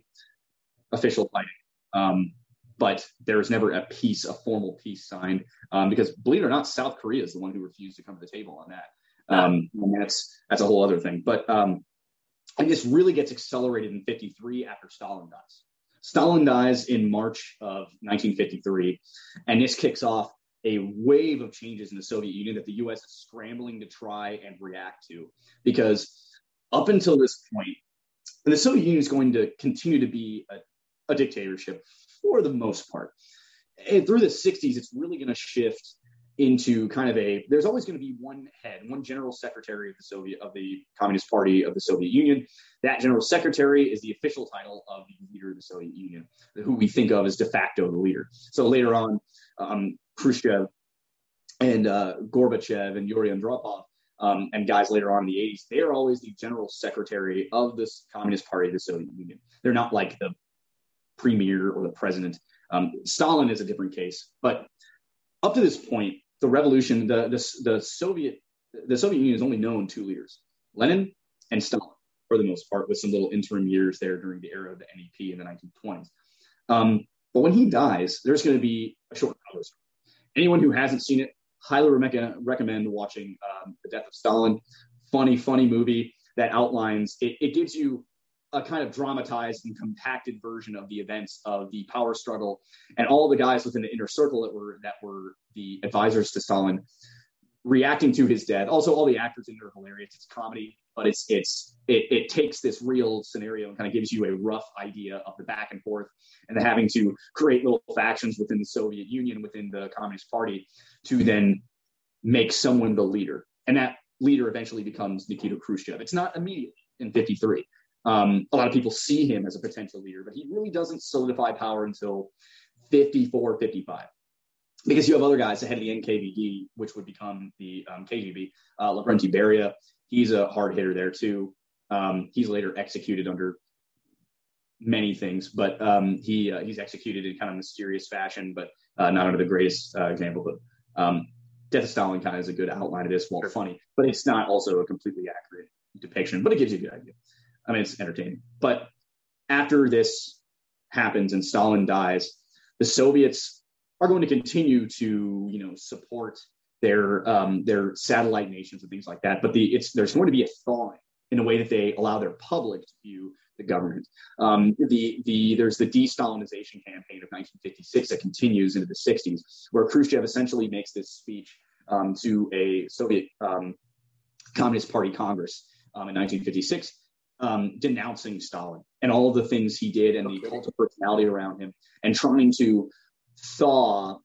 official fighting. Um, but there was never a peace, a formal peace signed, um, because believe it or not, South Korea is the one who refused to come to the table on that. Um, and that's that's a whole other thing. But um, and this really gets accelerated in '53 after Stalin dies. Stalin dies in March of 1953, and this kicks off a wave of changes in the Soviet Union that the US is scrambling to try and react to. Because up until this point, the Soviet Union is going to continue to be a, a dictatorship for the most part. And through the 60s, it's really going to shift into kind of a there's always going to be one head one general secretary of the soviet of the communist party of the soviet union. That general secretary is the official title of the leader of the soviet union who we think of as de facto the leader. So later on um, khrushchev and uh, gorbachev and yuri andropov um, and guys later on in the 80s they are always the general secretary of this communist party of the soviet union. They're not like the premier or the president. Um, stalin is a different case but up to this point the revolution, the, the, the Soviet the Soviet Union has only known two leaders, Lenin and Stalin, for the most part, with some little interim years there during the era of the NEP in the 1920s. Um, but when he dies, there's going to be a short cover. Anyone who hasn't seen it, highly re- recommend watching um, The Death of Stalin. Funny, funny movie that outlines it, it gives you a kind of dramatized and compacted version of the events of the power struggle and all the guys within the inner circle that were that were the advisors to Stalin reacting to his death. Also, all the actors in there are hilarious. It's comedy, but it's it's it, it takes this real scenario and kind of gives you a rough idea of the back and forth and the having to create little factions within the Soviet Union, within the Communist Party, to then make someone the leader. And that leader eventually becomes Nikita Khrushchev. It's not immediately in 53. Um, a lot of people see him as a potential leader, but he really doesn't solidify power until 54, 55. Because you have other guys ahead of the NKVD, which would become the um, KGB. Uh, Lavrenti Beria, he's a hard hitter there too. Um, he's later executed under many things, but um, he uh, he's executed in kind of mysterious fashion, but uh, not under the greatest uh, example. But um, Death of Stalin kind of is a good outline of this, while funny, but it's not also a completely accurate depiction, but it gives you a good idea. I mean, it's entertaining. But after this happens and Stalin dies, the Soviets are going to continue to, you know, support their um, their satellite nations and things like that. But the it's there's going to be a thawing in a way that they allow their public to view the government. Um, the the there's the de-Stalinization campaign of 1956 that continues into the 60s, where Khrushchev essentially makes this speech um, to a Soviet um, Communist Party Congress um, in 1956, um, denouncing Stalin and all the things he did and the cult of personality around him, and trying to thaw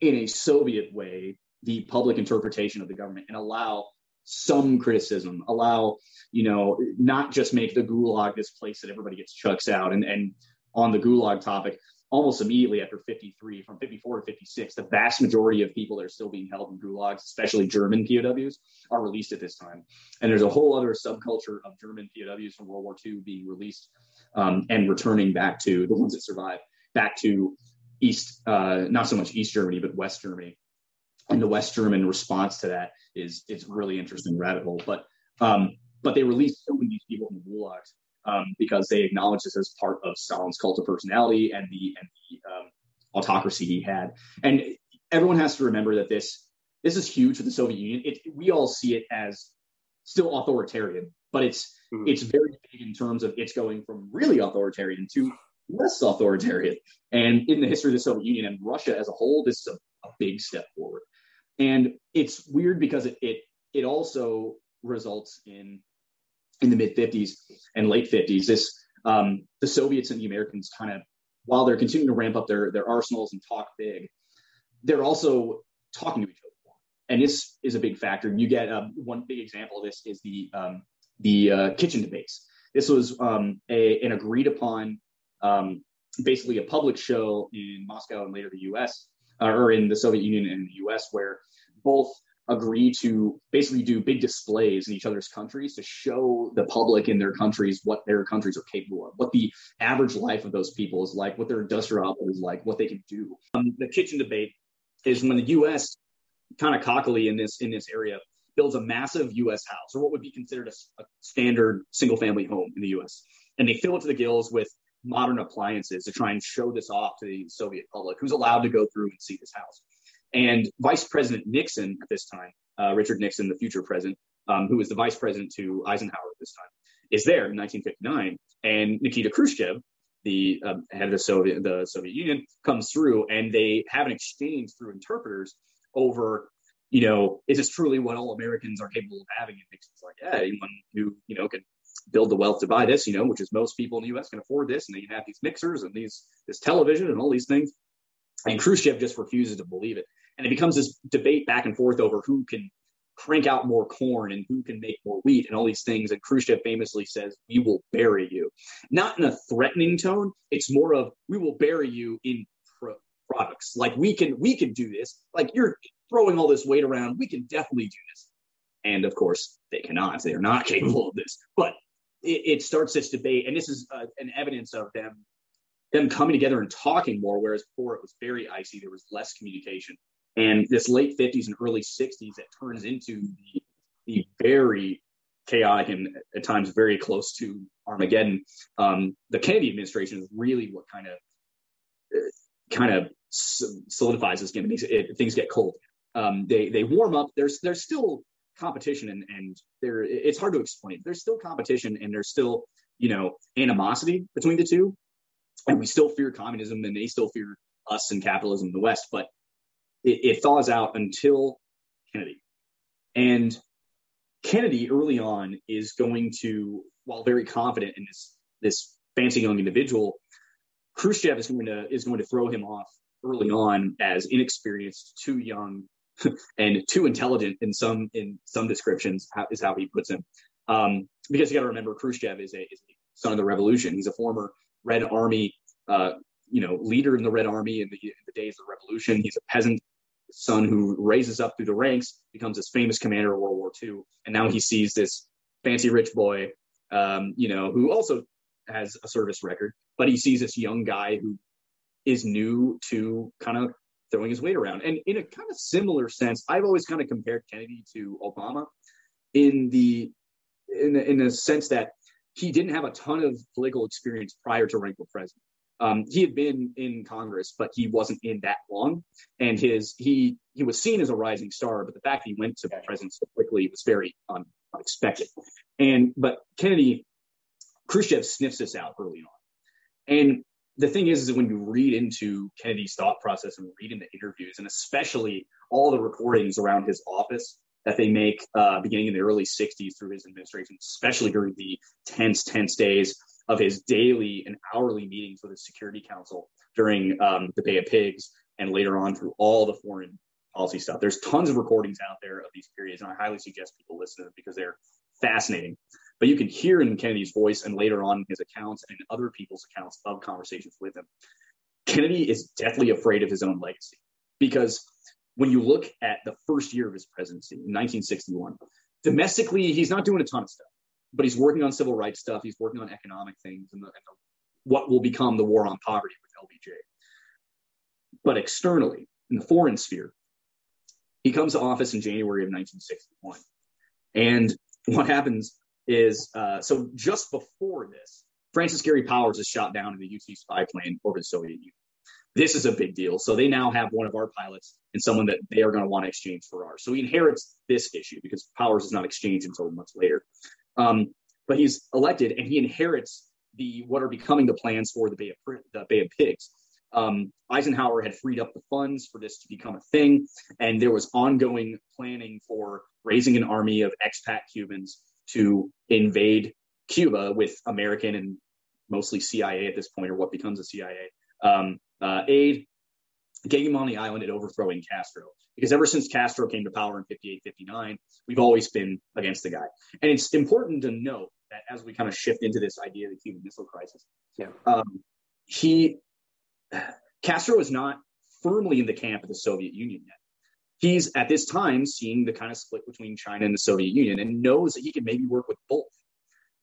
in a Soviet way the public interpretation of the government and allow some criticism, allow, you know, not just make the gulag this place that everybody gets chucks out. And, and on the gulag topic, almost immediately after 53, from 54 to 56, the vast majority of people that are still being held in gulags, especially German POWs, are released at this time. And there's a whole other subculture of German POWs from World War II being released um, and returning back to the ones that survive back to East, uh, not so much East Germany, but West Germany. And the West German response to that is it's really interesting rabbit hole. But um, but they released so many people from the gulags um, because they acknowledge this as part of Stalin's cult of personality and the and the um, autocracy he had. And everyone has to remember that this this is huge for the Soviet Union. It, we all see it as still authoritarian, but it's mm-hmm. it's very big in terms of it's going from really authoritarian to less authoritarian. And in the history of the Soviet Union and Russia as a whole, this is a, a big step forward. And it's weird because it, it it also results in in the mid 50s and late 50s. This um, the Soviets and the Americans kind of while they're continuing to ramp up their their arsenals and talk big, they're also talking to each other. and this is a big factor. You get um, one big example of this is the um, the uh, kitchen debates. This was um, a, an agreed upon, um, basically a public show in Moscow and later the U.S. Uh, or in the Soviet Union and the U.S. where both agree to basically do big displays in each other's countries to show the public in their countries what their countries are capable of, what the average life of those people is like, what their industrial output is like, what they can do. Um, the kitchen debate is when the U.S. kind of cockily in this in this area builds a massive U.S. house or what would be considered a, a standard single family home in the U.S. and they fill it to the gills with modern appliances to try and show this off to the Soviet public, who's allowed to go through and see this house. And Vice President Nixon at this time, uh, Richard Nixon, the future president, um, who was the vice president to Eisenhower at this time, is there in 1959. And Nikita Khrushchev, the uh, head of the Soviet, the Soviet Union, comes through and they have an exchange through interpreters over, you know, is this truly what all Americans are capable of having? And Nixon's like, yeah, anyone who, you know, can build the wealth to buy this, you know, which is most people in the U.S. can afford this, and they have these mixers and these this television and all these things. And Khrushchev just refuses to believe it and it becomes this debate back and forth over who can crank out more corn and who can make more wheat and all these things. And Khrushchev famously says, "We will bury you," not in a threatening tone. It's more of, "We will bury you in pro- products. Like we can, we can do this. Like you're throwing all this weight around. We can definitely do this." And of course, they cannot. They are not capable of this. But it, it starts this debate, and this is uh, an evidence of them them coming together and talking more. Whereas before it was very icy, there was less communication and this late 50s and early 60s that turns into the, the very chaotic and at times very close to Armageddon. Um, the Kennedy administration is really what kind of kind of solidifies this game. It, things get cold. Um, they they warm up. There's there's still competition and and there it's hard to explain. There's still competition and there's still you know animosity between the two, and we still fear communism and they still fear us and capitalism in the West. But it, it thaws out until Kennedy. And Kennedy early on is going to, while very confident in this this fancy young individual, Khrushchev is going to is going to throw him off early on as inexperienced, too young, and too intelligent in some in some descriptions is how he puts him. Um, because you got to remember, Khrushchev is a, is a, son of the revolution. He's a former Red Army, uh, you know, leader in the Red Army in the, in the days of the revolution. He's a peasant son who raises up through the ranks, becomes this famous commander of World War II, and now he sees this fancy rich boy, um, you know, who also has a service record, but he sees this young guy who is new to kind of throwing his weight around. And in a kind of similar sense, I've always kind of compared Kennedy to Obama in the in the, in the sense that he didn't have a ton of political experience prior to running for president. Um, he had been in Congress, but he wasn't in that long, and his he he was seen as a rising star. But the fact that he went to the presidency so quickly was very un, unexpected. And but Kennedy, Khrushchev sniffs this out early on, and the thing is, is when you read into Kennedy's thought process and read into interviews, and especially all the recordings around his office that they make uh, beginning in the early 60s through his administration, especially during the tense, tense days of his daily and hourly meetings with his Security Council during um, the Bay of Pigs and later on through all the foreign policy stuff. There's tons of recordings out there of these periods, and I highly suggest people listen to them because they're fascinating. But you can hear in Kennedy's voice and later on his accounts and other people's accounts of conversations with him. Kennedy is deathly afraid of his own legacy because when you look at the first year of his presidency in 1961, domestically, he's not doing a ton of stuff but he's working on civil rights stuff. He's working on economic things and, the, and the, what will become the war on poverty with LBJ. But externally, in the foreign sphere, he comes to office in January of 1961. And what happens is, uh, so just before this, Francis Gary Powers is shot down in the U-2 spy plane over the Soviet Union. This is a big deal. So they now have one of our pilots and someone that they are going to want to exchange for ours. So he inherits this issue because Powers is not exchanged until much later. Um, but he's elected and he inherits the what are becoming the plans for the Bay of, the Bay of Pigs. Um, Eisenhower had freed up the funds for this to become a thing, and there was ongoing planning for raising an army of expat Cubans to invade Cuba with American and mostly CIA at this point, or what becomes a CIA um, uh, aid. Getting him on the island and overthrowing Castro. Because ever since Castro came to power in 58, 59, we've always been against the guy. And it's important to note that as we kind of shift into this idea of the Cuban Missile Crisis, yeah. um, he Castro is not firmly in the camp of the Soviet Union yet. He's at this time seeing the kind of split between China and the Soviet Union and knows that he can maybe work with both.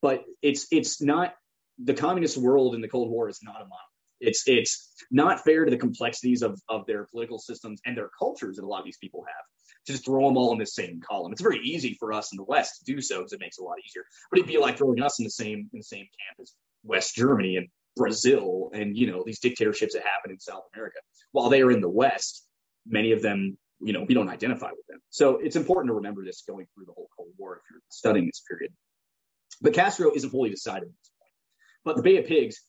But it's it's not the communist world in the Cold War is not a monolith. It's it's not fair to the complexities of, of their political systems and their cultures that a lot of these people have. To just throw them all in the same column. It's very easy for us in the West to do so because it makes it a lot easier. But it'd be like throwing us in the same in the same camp as West Germany and Brazil and you know these dictatorships that happen in South America. While they are in the West, many of them, you know, we don't identify with them. So it's important to remember this going through the whole Cold War if you're studying this period. But Castro isn't fully decided. But the Bay of Pigs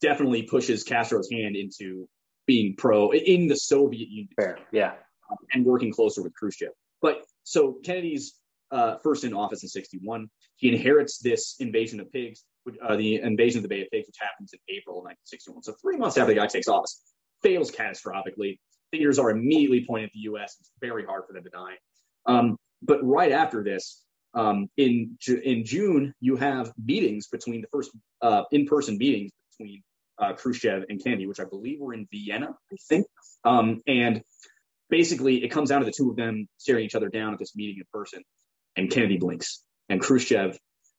definitely pushes Castro's hand into being pro in the Soviet Union. Fair. Yeah. Um, and working closer with Khrushchev. But so Kennedy's uh, first in office in 61. He inherits this invasion of pigs uh, the invasion of the Bay of Pigs, which happens in April of 1961. So three months after the guy takes office, fails catastrophically. Fingers are immediately pointed at the U.S. It's very hard for them to die. Um, but right after this, um, in in June, you have meetings between the first uh, in-person meetings between uh, Khrushchev and Kennedy, which I believe were in Vienna, I think. Um, and basically, it comes down to the two of them staring each other down at this meeting in person, and Kennedy blinks, and Khrushchev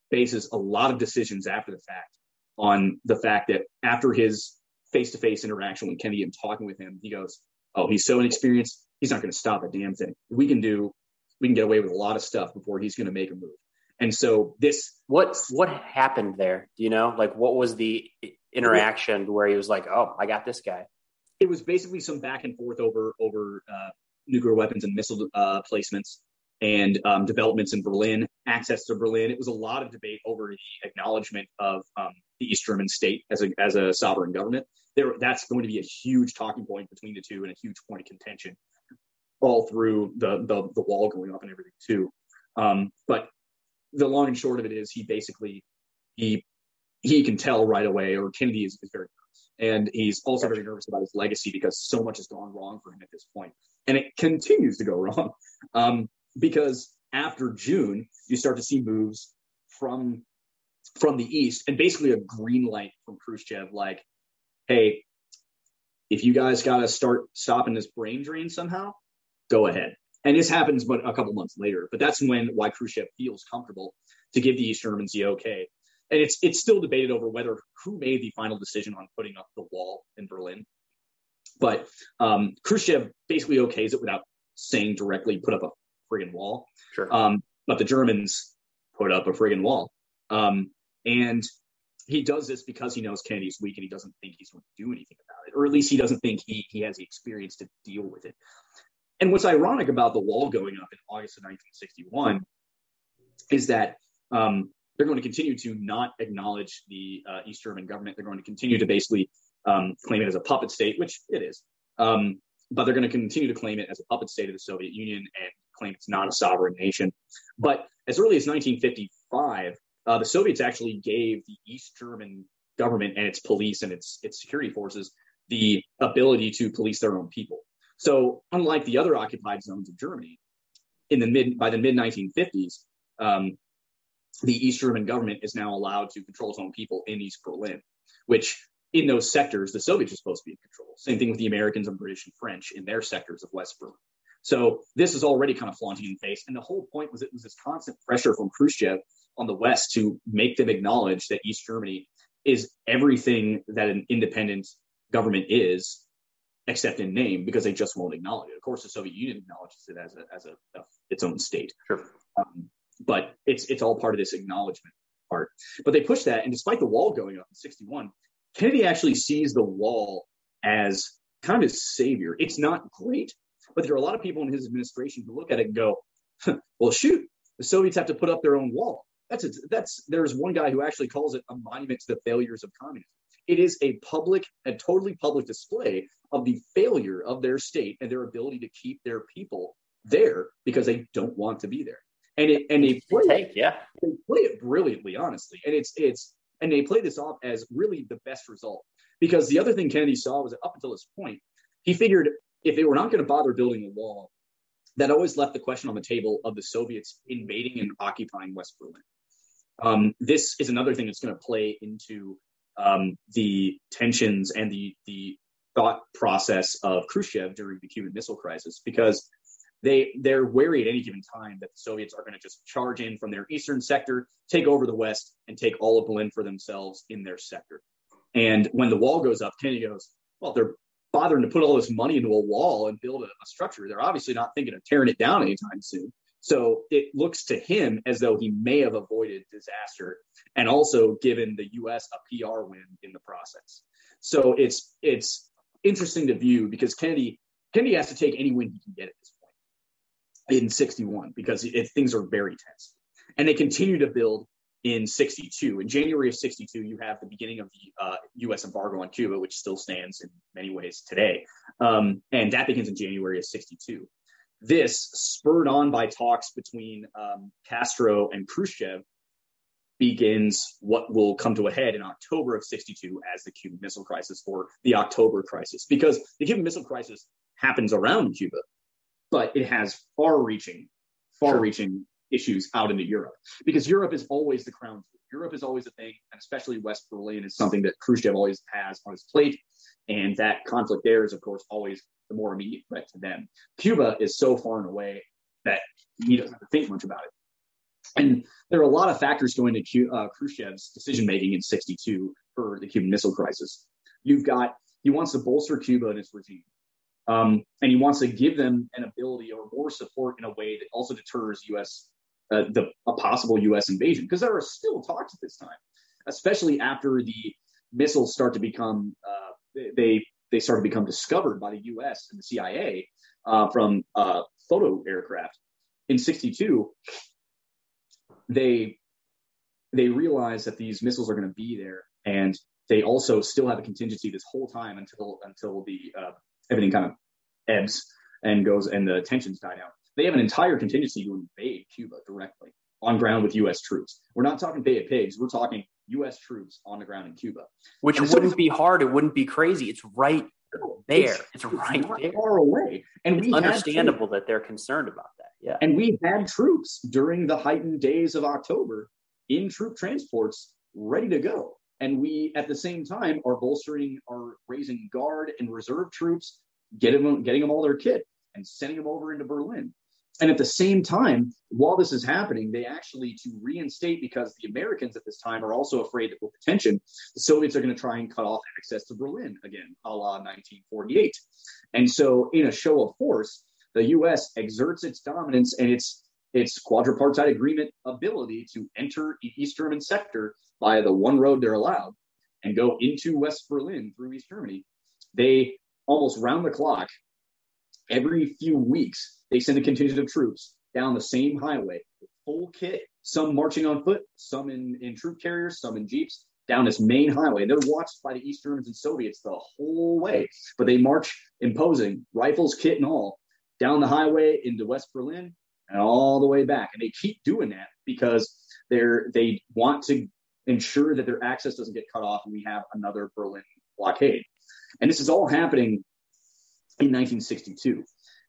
bases a lot of decisions after the fact on the fact that after his face-to-face interaction with Kennedy and talking with him, he goes, "Oh, he's so inexperienced. He's not going to stop a damn thing. We can do, we can get away with a lot of stuff before he's going to make a move." And so this, what what happened there? Do you know? Like, what was the interaction where he was like, "Oh, I got this guy"? It was basically some back and forth over over uh, nuclear weapons and missile uh, placements and um, developments in Berlin, access to Berlin. It was a lot of debate over the acknowledgement of um, the East German state as a as a sovereign government. There, that's going to be a huge talking point between the two and a huge point of contention all through the the, the wall going up and everything too. Um, but the long and short of it is, he basically he he can tell right away, or Kennedy is, is very nervous, and he's also very nervous about his legacy because so much has gone wrong for him at this point, and it continues to go wrong. Um, because after June, you start to see moves from from the east and basically a green light from Khrushchev, like, hey, if you guys got to start stopping this brain drain somehow, go ahead. And this happens, but a couple months later. But that's when why Khrushchev feels comfortable to give the East Germans the okay. And it's it's still debated over whether who made the final decision on putting up the wall in Berlin. But um, Khrushchev basically okays it without saying directly put up a friggin' wall. Sure. Um, but the Germans put up a friggin' wall. Um, and he does this because he knows Kennedy's weak and he doesn't think he's going to do anything about it, or at least he doesn't think he, he has the experience to deal with it. And what's ironic about the wall going up in August of 1961 is that um, they're going to continue to not acknowledge the uh, East German government. They're going to continue to basically um, claim it as a puppet state, which it is. Um, but they're going to continue to claim it as a puppet state of the Soviet Union and claim it's not a sovereign nation. But as early as 1955, uh, the Soviets actually gave the East German government and its police and its its security forces the ability to police their own people. So, unlike the other occupied zones of Germany, in the mid by the mid 1950s, um, the East German government is now allowed to control its own people in East Berlin, which in those sectors the Soviets are supposed to be in control. Same thing with the Americans and British and French in their sectors of West Berlin. So this is already kind of flaunting in the face. And the whole point was it was this constant pressure from Khrushchev on the West to make them acknowledge that East Germany is everything that an independent government is, except in name, because they just won't acknowledge it. Of course, the Soviet Union acknowledges it as a as a, a its own state. Sure. Um, but it's it's all part of this acknowledgement part. But they push that, and despite the wall going up in '61, Kennedy actually sees the wall as kind of his savior. It's not great, but there are a lot of people in his administration who look at it and go, well, shoot, the Soviets have to put up their own wall. That's a, that's there's one guy who actually calls it a monument to the failures of communism. It is a public and totally public display of the failure of their state and their ability to keep their people there because they don't want to be there. And it and they play Take, yeah. they play it brilliantly, honestly. And it's it's and they play this off as really the best result. Because the other thing Kennedy saw was that up until this point, he figured if they were not going to bother building a wall, that always left the question on the table of the Soviets invading and occupying West Berlin. Um, this is another thing that's going to play into um, the tensions and the the thought process of Khrushchev during the Cuban Missile Crisis, because they they're wary at any given time that the Soviets are going to just charge in from their eastern sector, take over the West, and take all of Berlin for themselves in their sector. And when the wall goes up, Kennedy goes, "Well, they're bothering to put all this money into a wall and build a, a structure. They're obviously not thinking of tearing it down anytime soon." So it looks to him as though he may have avoided disaster and also given the U.S. a PR win in the process. So it's it's interesting to view because Kennedy Kennedy has to take any win he can get at this point in 61 because it, things are very tense. And they continue to build in 62. In January of 62, you have the beginning of the uh, U.S. embargo on Cuba, which still stands in many ways today. Um, and that begins in January of 62. This, spurred on by talks between um, Castro and Khrushchev, begins what will come to a head in October of 62 as the Cuban Missile Crisis or the October Crisis, because the Cuban Missile Crisis happens around Cuba, but it has far reaching, far reaching issues out into Europe because Europe is always the crown. Europe is always a thing, and especially West Berlin is something that Khrushchev always has on his plate. And that conflict there is, of course, always the more immediate threat to them. Cuba is so far and away that he doesn't have to think much about it. And there are a lot of factors going into uh, Khrushchev's decision making in 62 for the Cuban Missile Crisis. You've got, he wants to bolster Cuba and its regime. Um, and he wants to give them an ability or more support in a way that also deters U.S. Uh, the a possible U.S. invasion because there are still talks at this time, especially after the missiles start to become uh, they they start to become discovered by the U.S. and the CIA uh, from uh, photo aircraft. In '62, they they realize that these missiles are going to be there, and they also still have a contingency this whole time until until the uh, everything kind of ebbs and goes and the tensions die down. They have an entire contingency to invade Cuba directly on ground with U.S. troops. We're not talking Bay of Pigs. We're talking U.S. troops on the ground in Cuba, which and wouldn't so, be hard. It wouldn't be crazy. It's right there. It's, it's right there. far away, and it's we understandable that they're concerned about that. Yeah, and we had troops during the heightened days of October in troop transports ready to go, and we at the same time are bolstering, are raising guard and reserve troops, getting them, getting them all their kit, and sending them over into Berlin. And at the same time, while this is happening, they actually to reinstate because the Americans at this time are also afraid that with the tension, the Soviets are going to try and cut off access to Berlin again, a la 1948. And so, in a show of force, the U.S. exerts its dominance and its its quadripartite agreement ability to enter the East German sector via the one road they're allowed and go into West Berlin through East Germany. They almost round the clock every few weeks they send a contingent of troops down the same highway, full kit, some marching on foot, some in, in troop carriers, some in jeeps, down this main highway. They're watched by the East Germans and Soviets the whole way. But they march imposing, rifles, kit, and all, down the highway into West Berlin and all the way back. And they keep doing that because they're they want to ensure that their access doesn't get cut off and we have another Berlin blockade. And this is all happening in 1962.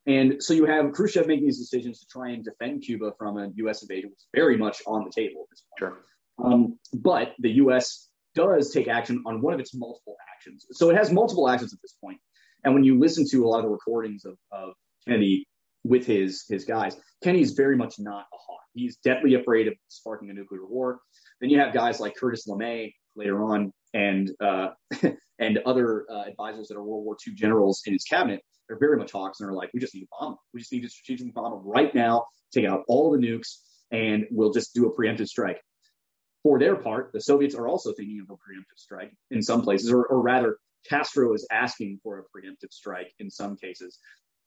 And so you have Khrushchev making these decisions to try and defend Cuba from a U.S. invasion, which is very much on the table at this point. Sure. Um, but the U.S. does take action on one of its multiple actions. So it has multiple actions at this point. And when you listen to a lot of the recordings of, of Kennedy with his his guys, Kenny is very much not a hawk. He's deathly afraid of sparking a nuclear war. Then you have guys like Curtis LeMay later on, and uh, and other uh, advisors that are World War II generals in his cabinet they're very much hawks and are like, we just need to bomb them. We just need to strategically bomb them right now, take out all the nukes, and we'll just do a preemptive strike. For their part, the Soviets are also thinking of a preemptive strike in some places, or, or rather, Castro is asking for a preemptive strike in some cases,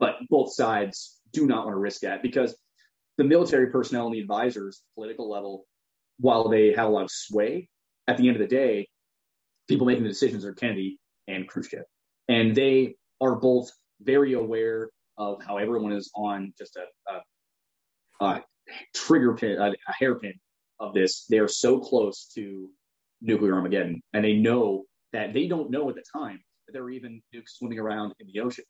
but both sides do not want to risk that because the military personnel and the advisors, political level, while they have a lot of sway, at the end of the day, people making the decisions are Kennedy and Khrushchev. And they are both very aware of how everyone is on just a, a, a trigger pin, a, a hairpin of this. They are so close to nuclear Armageddon, and they know that they don't know at the time that there are even nukes swimming around in the ocean.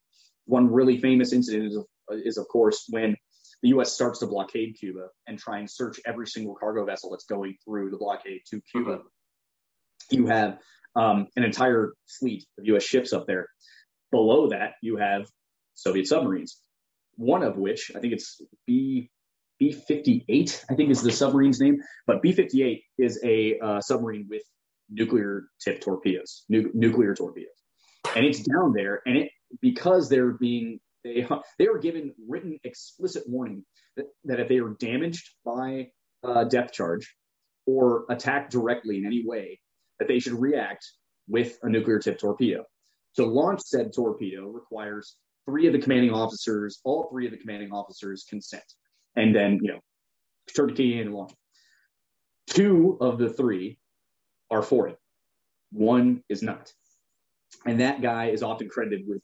One really famous incident is, is, of course, when the U.S. starts to blockade Cuba and try and search every single cargo vessel that's going through the blockade to Cuba. You have um, an entire fleet of U.S. ships up there. Below that, you have Soviet submarines. One of which I think it's B B fifty eight. I think is the submarine's name, but B fifty eight is a uh, submarine with nuclear tip torpedoes, nu- nuclear torpedoes, and it's down there. And it because they're being they they were given written explicit warning that, that if they are damaged by uh, depth charge or attacked directly in any way, that they should react with a nuclear tip torpedo. To launch said torpedo requires three of the commanding officers, all three of the commanding officers consent, and then you know, Turkey and launch. Two of the three are for it. One is not, and that guy is often credited with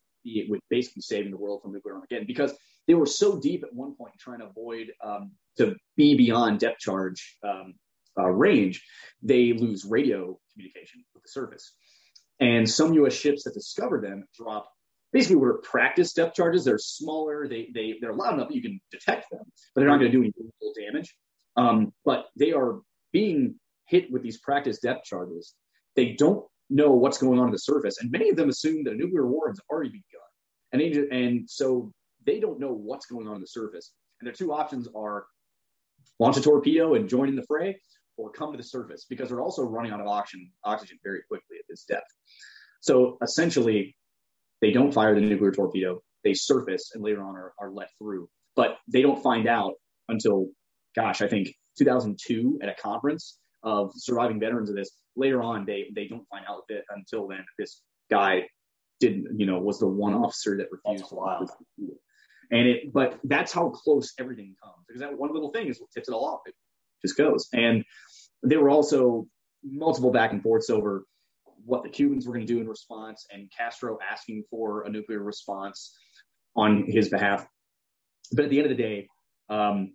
with basically saving the world from nuclear Armageddon because they were so deep at one point trying to avoid um, to be beyond depth charge um, uh, range, they lose radio communication with the surface. And some U.S. ships that discover them drop basically what are practice depth charges. They're smaller. They they they're loud enough that you can detect them, but they're not going to do any real damage. Um, but they are being hit with these practice depth charges. They don't know what's going on in the surface, and many of them assume that a nuclear war has already begun, and they, and so they don't know what's going on in the surface. And their two options are launch a torpedo and join in the fray, or come to the surface because they're also running out of oxygen oxygen very quickly at this depth. So essentially, they don't fire the nuclear torpedo. They surface and later on are, are let through, but they don't find out until, gosh, I think 2002 at a conference of surviving veterans of this. Later on, they they don't find out that until then this guy didn't, you know, was the one officer that refused to And it, but that's how close everything comes because that one little thing is what tips it all off. It just goes. And there were also multiple back and forths over what the Cubans were going to do in response, and Castro asking for a nuclear response on his behalf. But at the end of the day, um,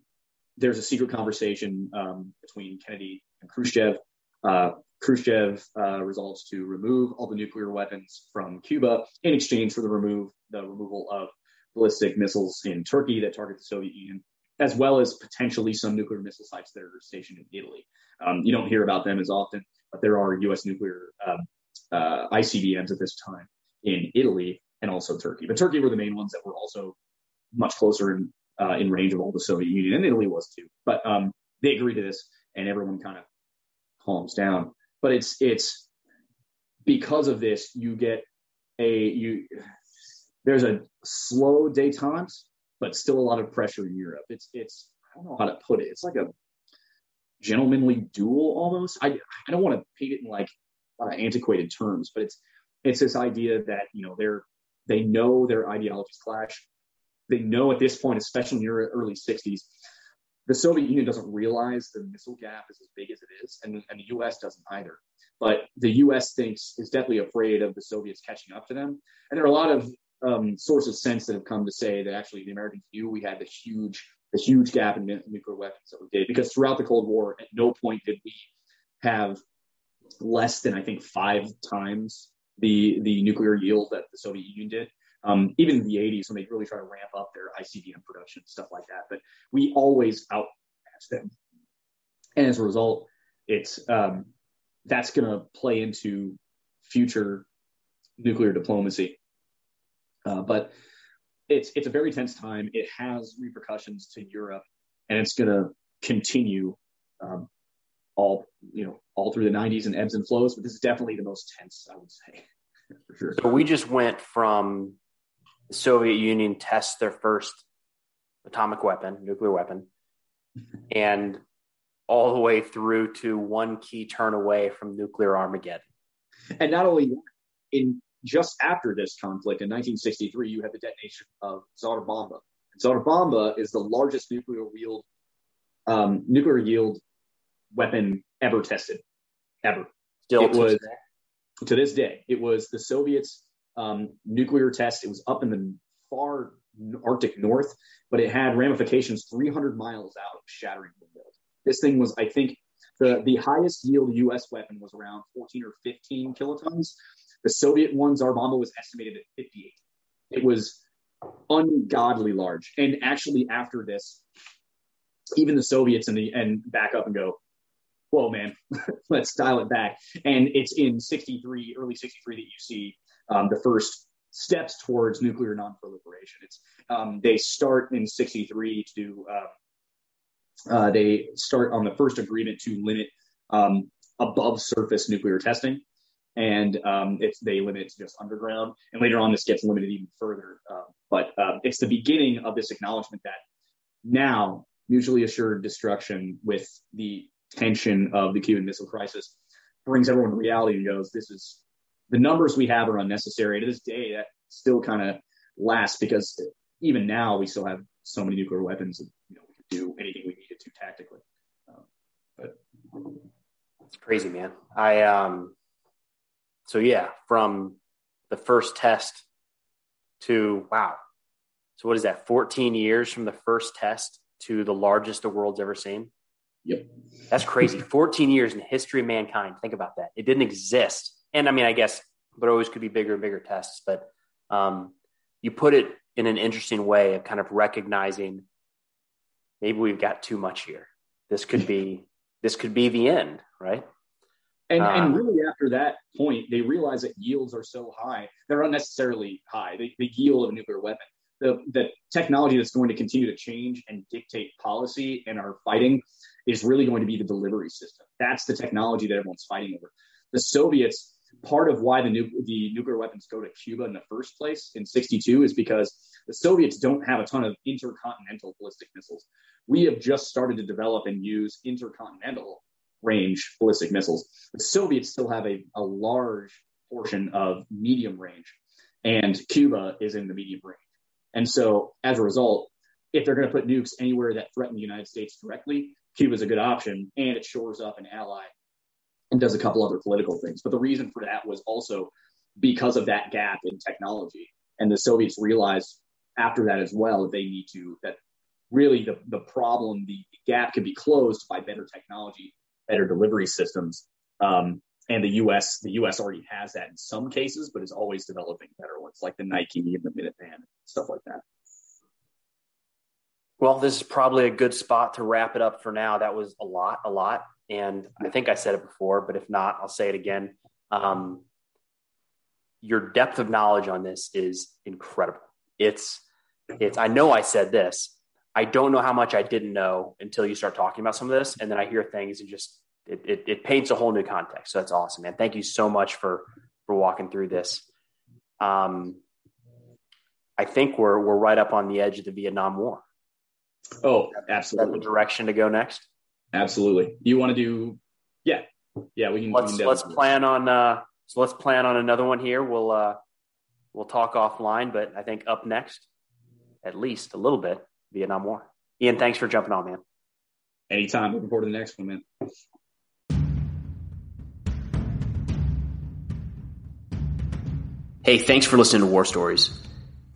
there's a secret conversation um, between Kennedy Khrushchev. Uh, Khrushchev uh, resolves to remove all the nuclear weapons from Cuba in exchange for the remove the removal of ballistic missiles in Turkey that target the Soviet Union, as well as potentially some nuclear missile sites that are stationed in Italy. Um, you don't hear about them as often, but there are U.S. nuclear um, uh, ICBMs at this time in Italy and also Turkey. But Turkey were the main ones that were also much closer in uh, in range of all the Soviet Union, and Italy was too. But um, they agreed to this, and everyone kind of calms down. But it's it's because of this you get a you there's a slow détente, but still a lot of pressure in Europe. It's it's I don't know how to put it. It's like a gentlemanly duel almost. I I don't want to paint it in like uh, antiquated terms, but it's it's this idea that you know they're they know their ideologies clash. They know at this point, especially in the early 60s, the Soviet Union doesn't realize the missile gap is as big as it is, and, and the U.S. doesn't either. But the U.S. thinks is definitely afraid of the Soviets catching up to them, and there are a lot of um, sources since that have come to say that actually the Americans knew we had this huge this huge gap in nuclear weapons that we did because throughout the Cold War, at no point did we have less than I think five times the the nuclear yield that the Soviet Union did. Um, even in the 80s when they really try to ramp up their ICBM production and stuff like that. But we always outmatch them, and as a result, it's um, that's going to play into future nuclear diplomacy. Uh, but it's it's a very tense time. It has repercussions to Europe, and it's going to continue um, all you know all through the 90s and ebbs and flows. But this is definitely the most tense, I would say, sure. So we just went from the Soviet Union tests their first atomic weapon, nuclear weapon, and all the way through to one key turn away from nuclear Armageddon. And not only in just after this conflict in 1963, you have the detonation of Tsar Bomba. Tsar Bomba is the largest nuclear yield um, nuclear yield weapon ever tested, ever. Still, it to was today. to this day. It was the Soviets' um, nuclear test. It was up in the far Arctic North, but it had ramifications 300 miles out, of shattering windows. This thing was, I think, the the highest yield U.S. weapon was around 14 or 15 kilotons. The Soviet one, Tsar Bomba, was estimated at 58. It was ungodly large. And actually, after this, even the Soviets and the and back up and go, whoa, man, let's dial it back. And it's in 63, early 63 that you see um, the first steps towards nuclear nonproliferation. It's um, they start in 63 to uh, uh, they start on the first agreement to limit um, above surface nuclear testing. And um, it's, they limit it to just underground. And later on, this gets limited even further. Uh, but um, it's the beginning of this acknowledgement that now mutually assured destruction with the tension of the Cuban Missile Crisis brings everyone to reality and goes, this is the numbers we have are unnecessary. To this day, that still kind of lasts because even now we still have so many nuclear weapons. And, you know, we can do anything we needed to tactically. Um, but it's crazy, man. I um, so yeah, from the first test to wow. So what is that? 14 years from the first test to the largest the world's ever seen. Yep. That's crazy. 14 years in the history of mankind. Think about that. It didn't exist. And I mean, I guess there always could be bigger and bigger tests, but um, you put it in an interesting way of kind of recognizing maybe we've got too much here. This could be this could be the end, right? And, um, and really, after that point, they realize that yields are so high; they're unnecessarily high. The, the yield of a nuclear weapon, the the technology that's going to continue to change and dictate policy and our fighting is really going to be the delivery system. That's the technology that everyone's fighting over. The Soviets, part of why the, nu- the nuclear weapons go to Cuba in the first place in 62 is because the Soviets don't have a ton of intercontinental ballistic missiles. We have just started to develop and use intercontinental range ballistic missiles. The Soviets still have a, a large portion of medium range, and Cuba is in the medium range. And so, as a result, if they're going to put nukes anywhere that threaten the United States directly, Cuba is a good option, and it shores up an ally and does a couple other political things. But the reason for that was also because of that gap in technology. And the Soviets realized after that as well that they need to, that really the, the problem, the gap can be closed by better technology, better delivery systems. Um, and the U.S. the U.S. already has that in some cases, but is always developing better ones like the Nike and the Minuteman, stuff like that. Well, this is probably a good spot to wrap it up for now. That was a lot, a lot. And I think I said it before, but if not, I'll say it again. Um, your depth of knowledge on this is incredible. It's, it's, I know I said this. I don't know how much I didn't know until you start talking about some of this. And then I hear things and just, it, it, it paints a whole new context. So that's awesome, man. Thank you so much for, for walking through this. Um, I think we're, we're right up on the edge of the Vietnam War. Oh, absolutely. the direction to go next. Absolutely. You want to do? Yeah, yeah. We can. Let's we can let's plan on. Uh, so let's plan on another one here. We'll uh, we'll talk offline, but I think up next, at least a little bit, Vietnam War. Ian, thanks for jumping on, man. Anytime. Looking forward to the next one, man. Hey, thanks for listening to War Stories.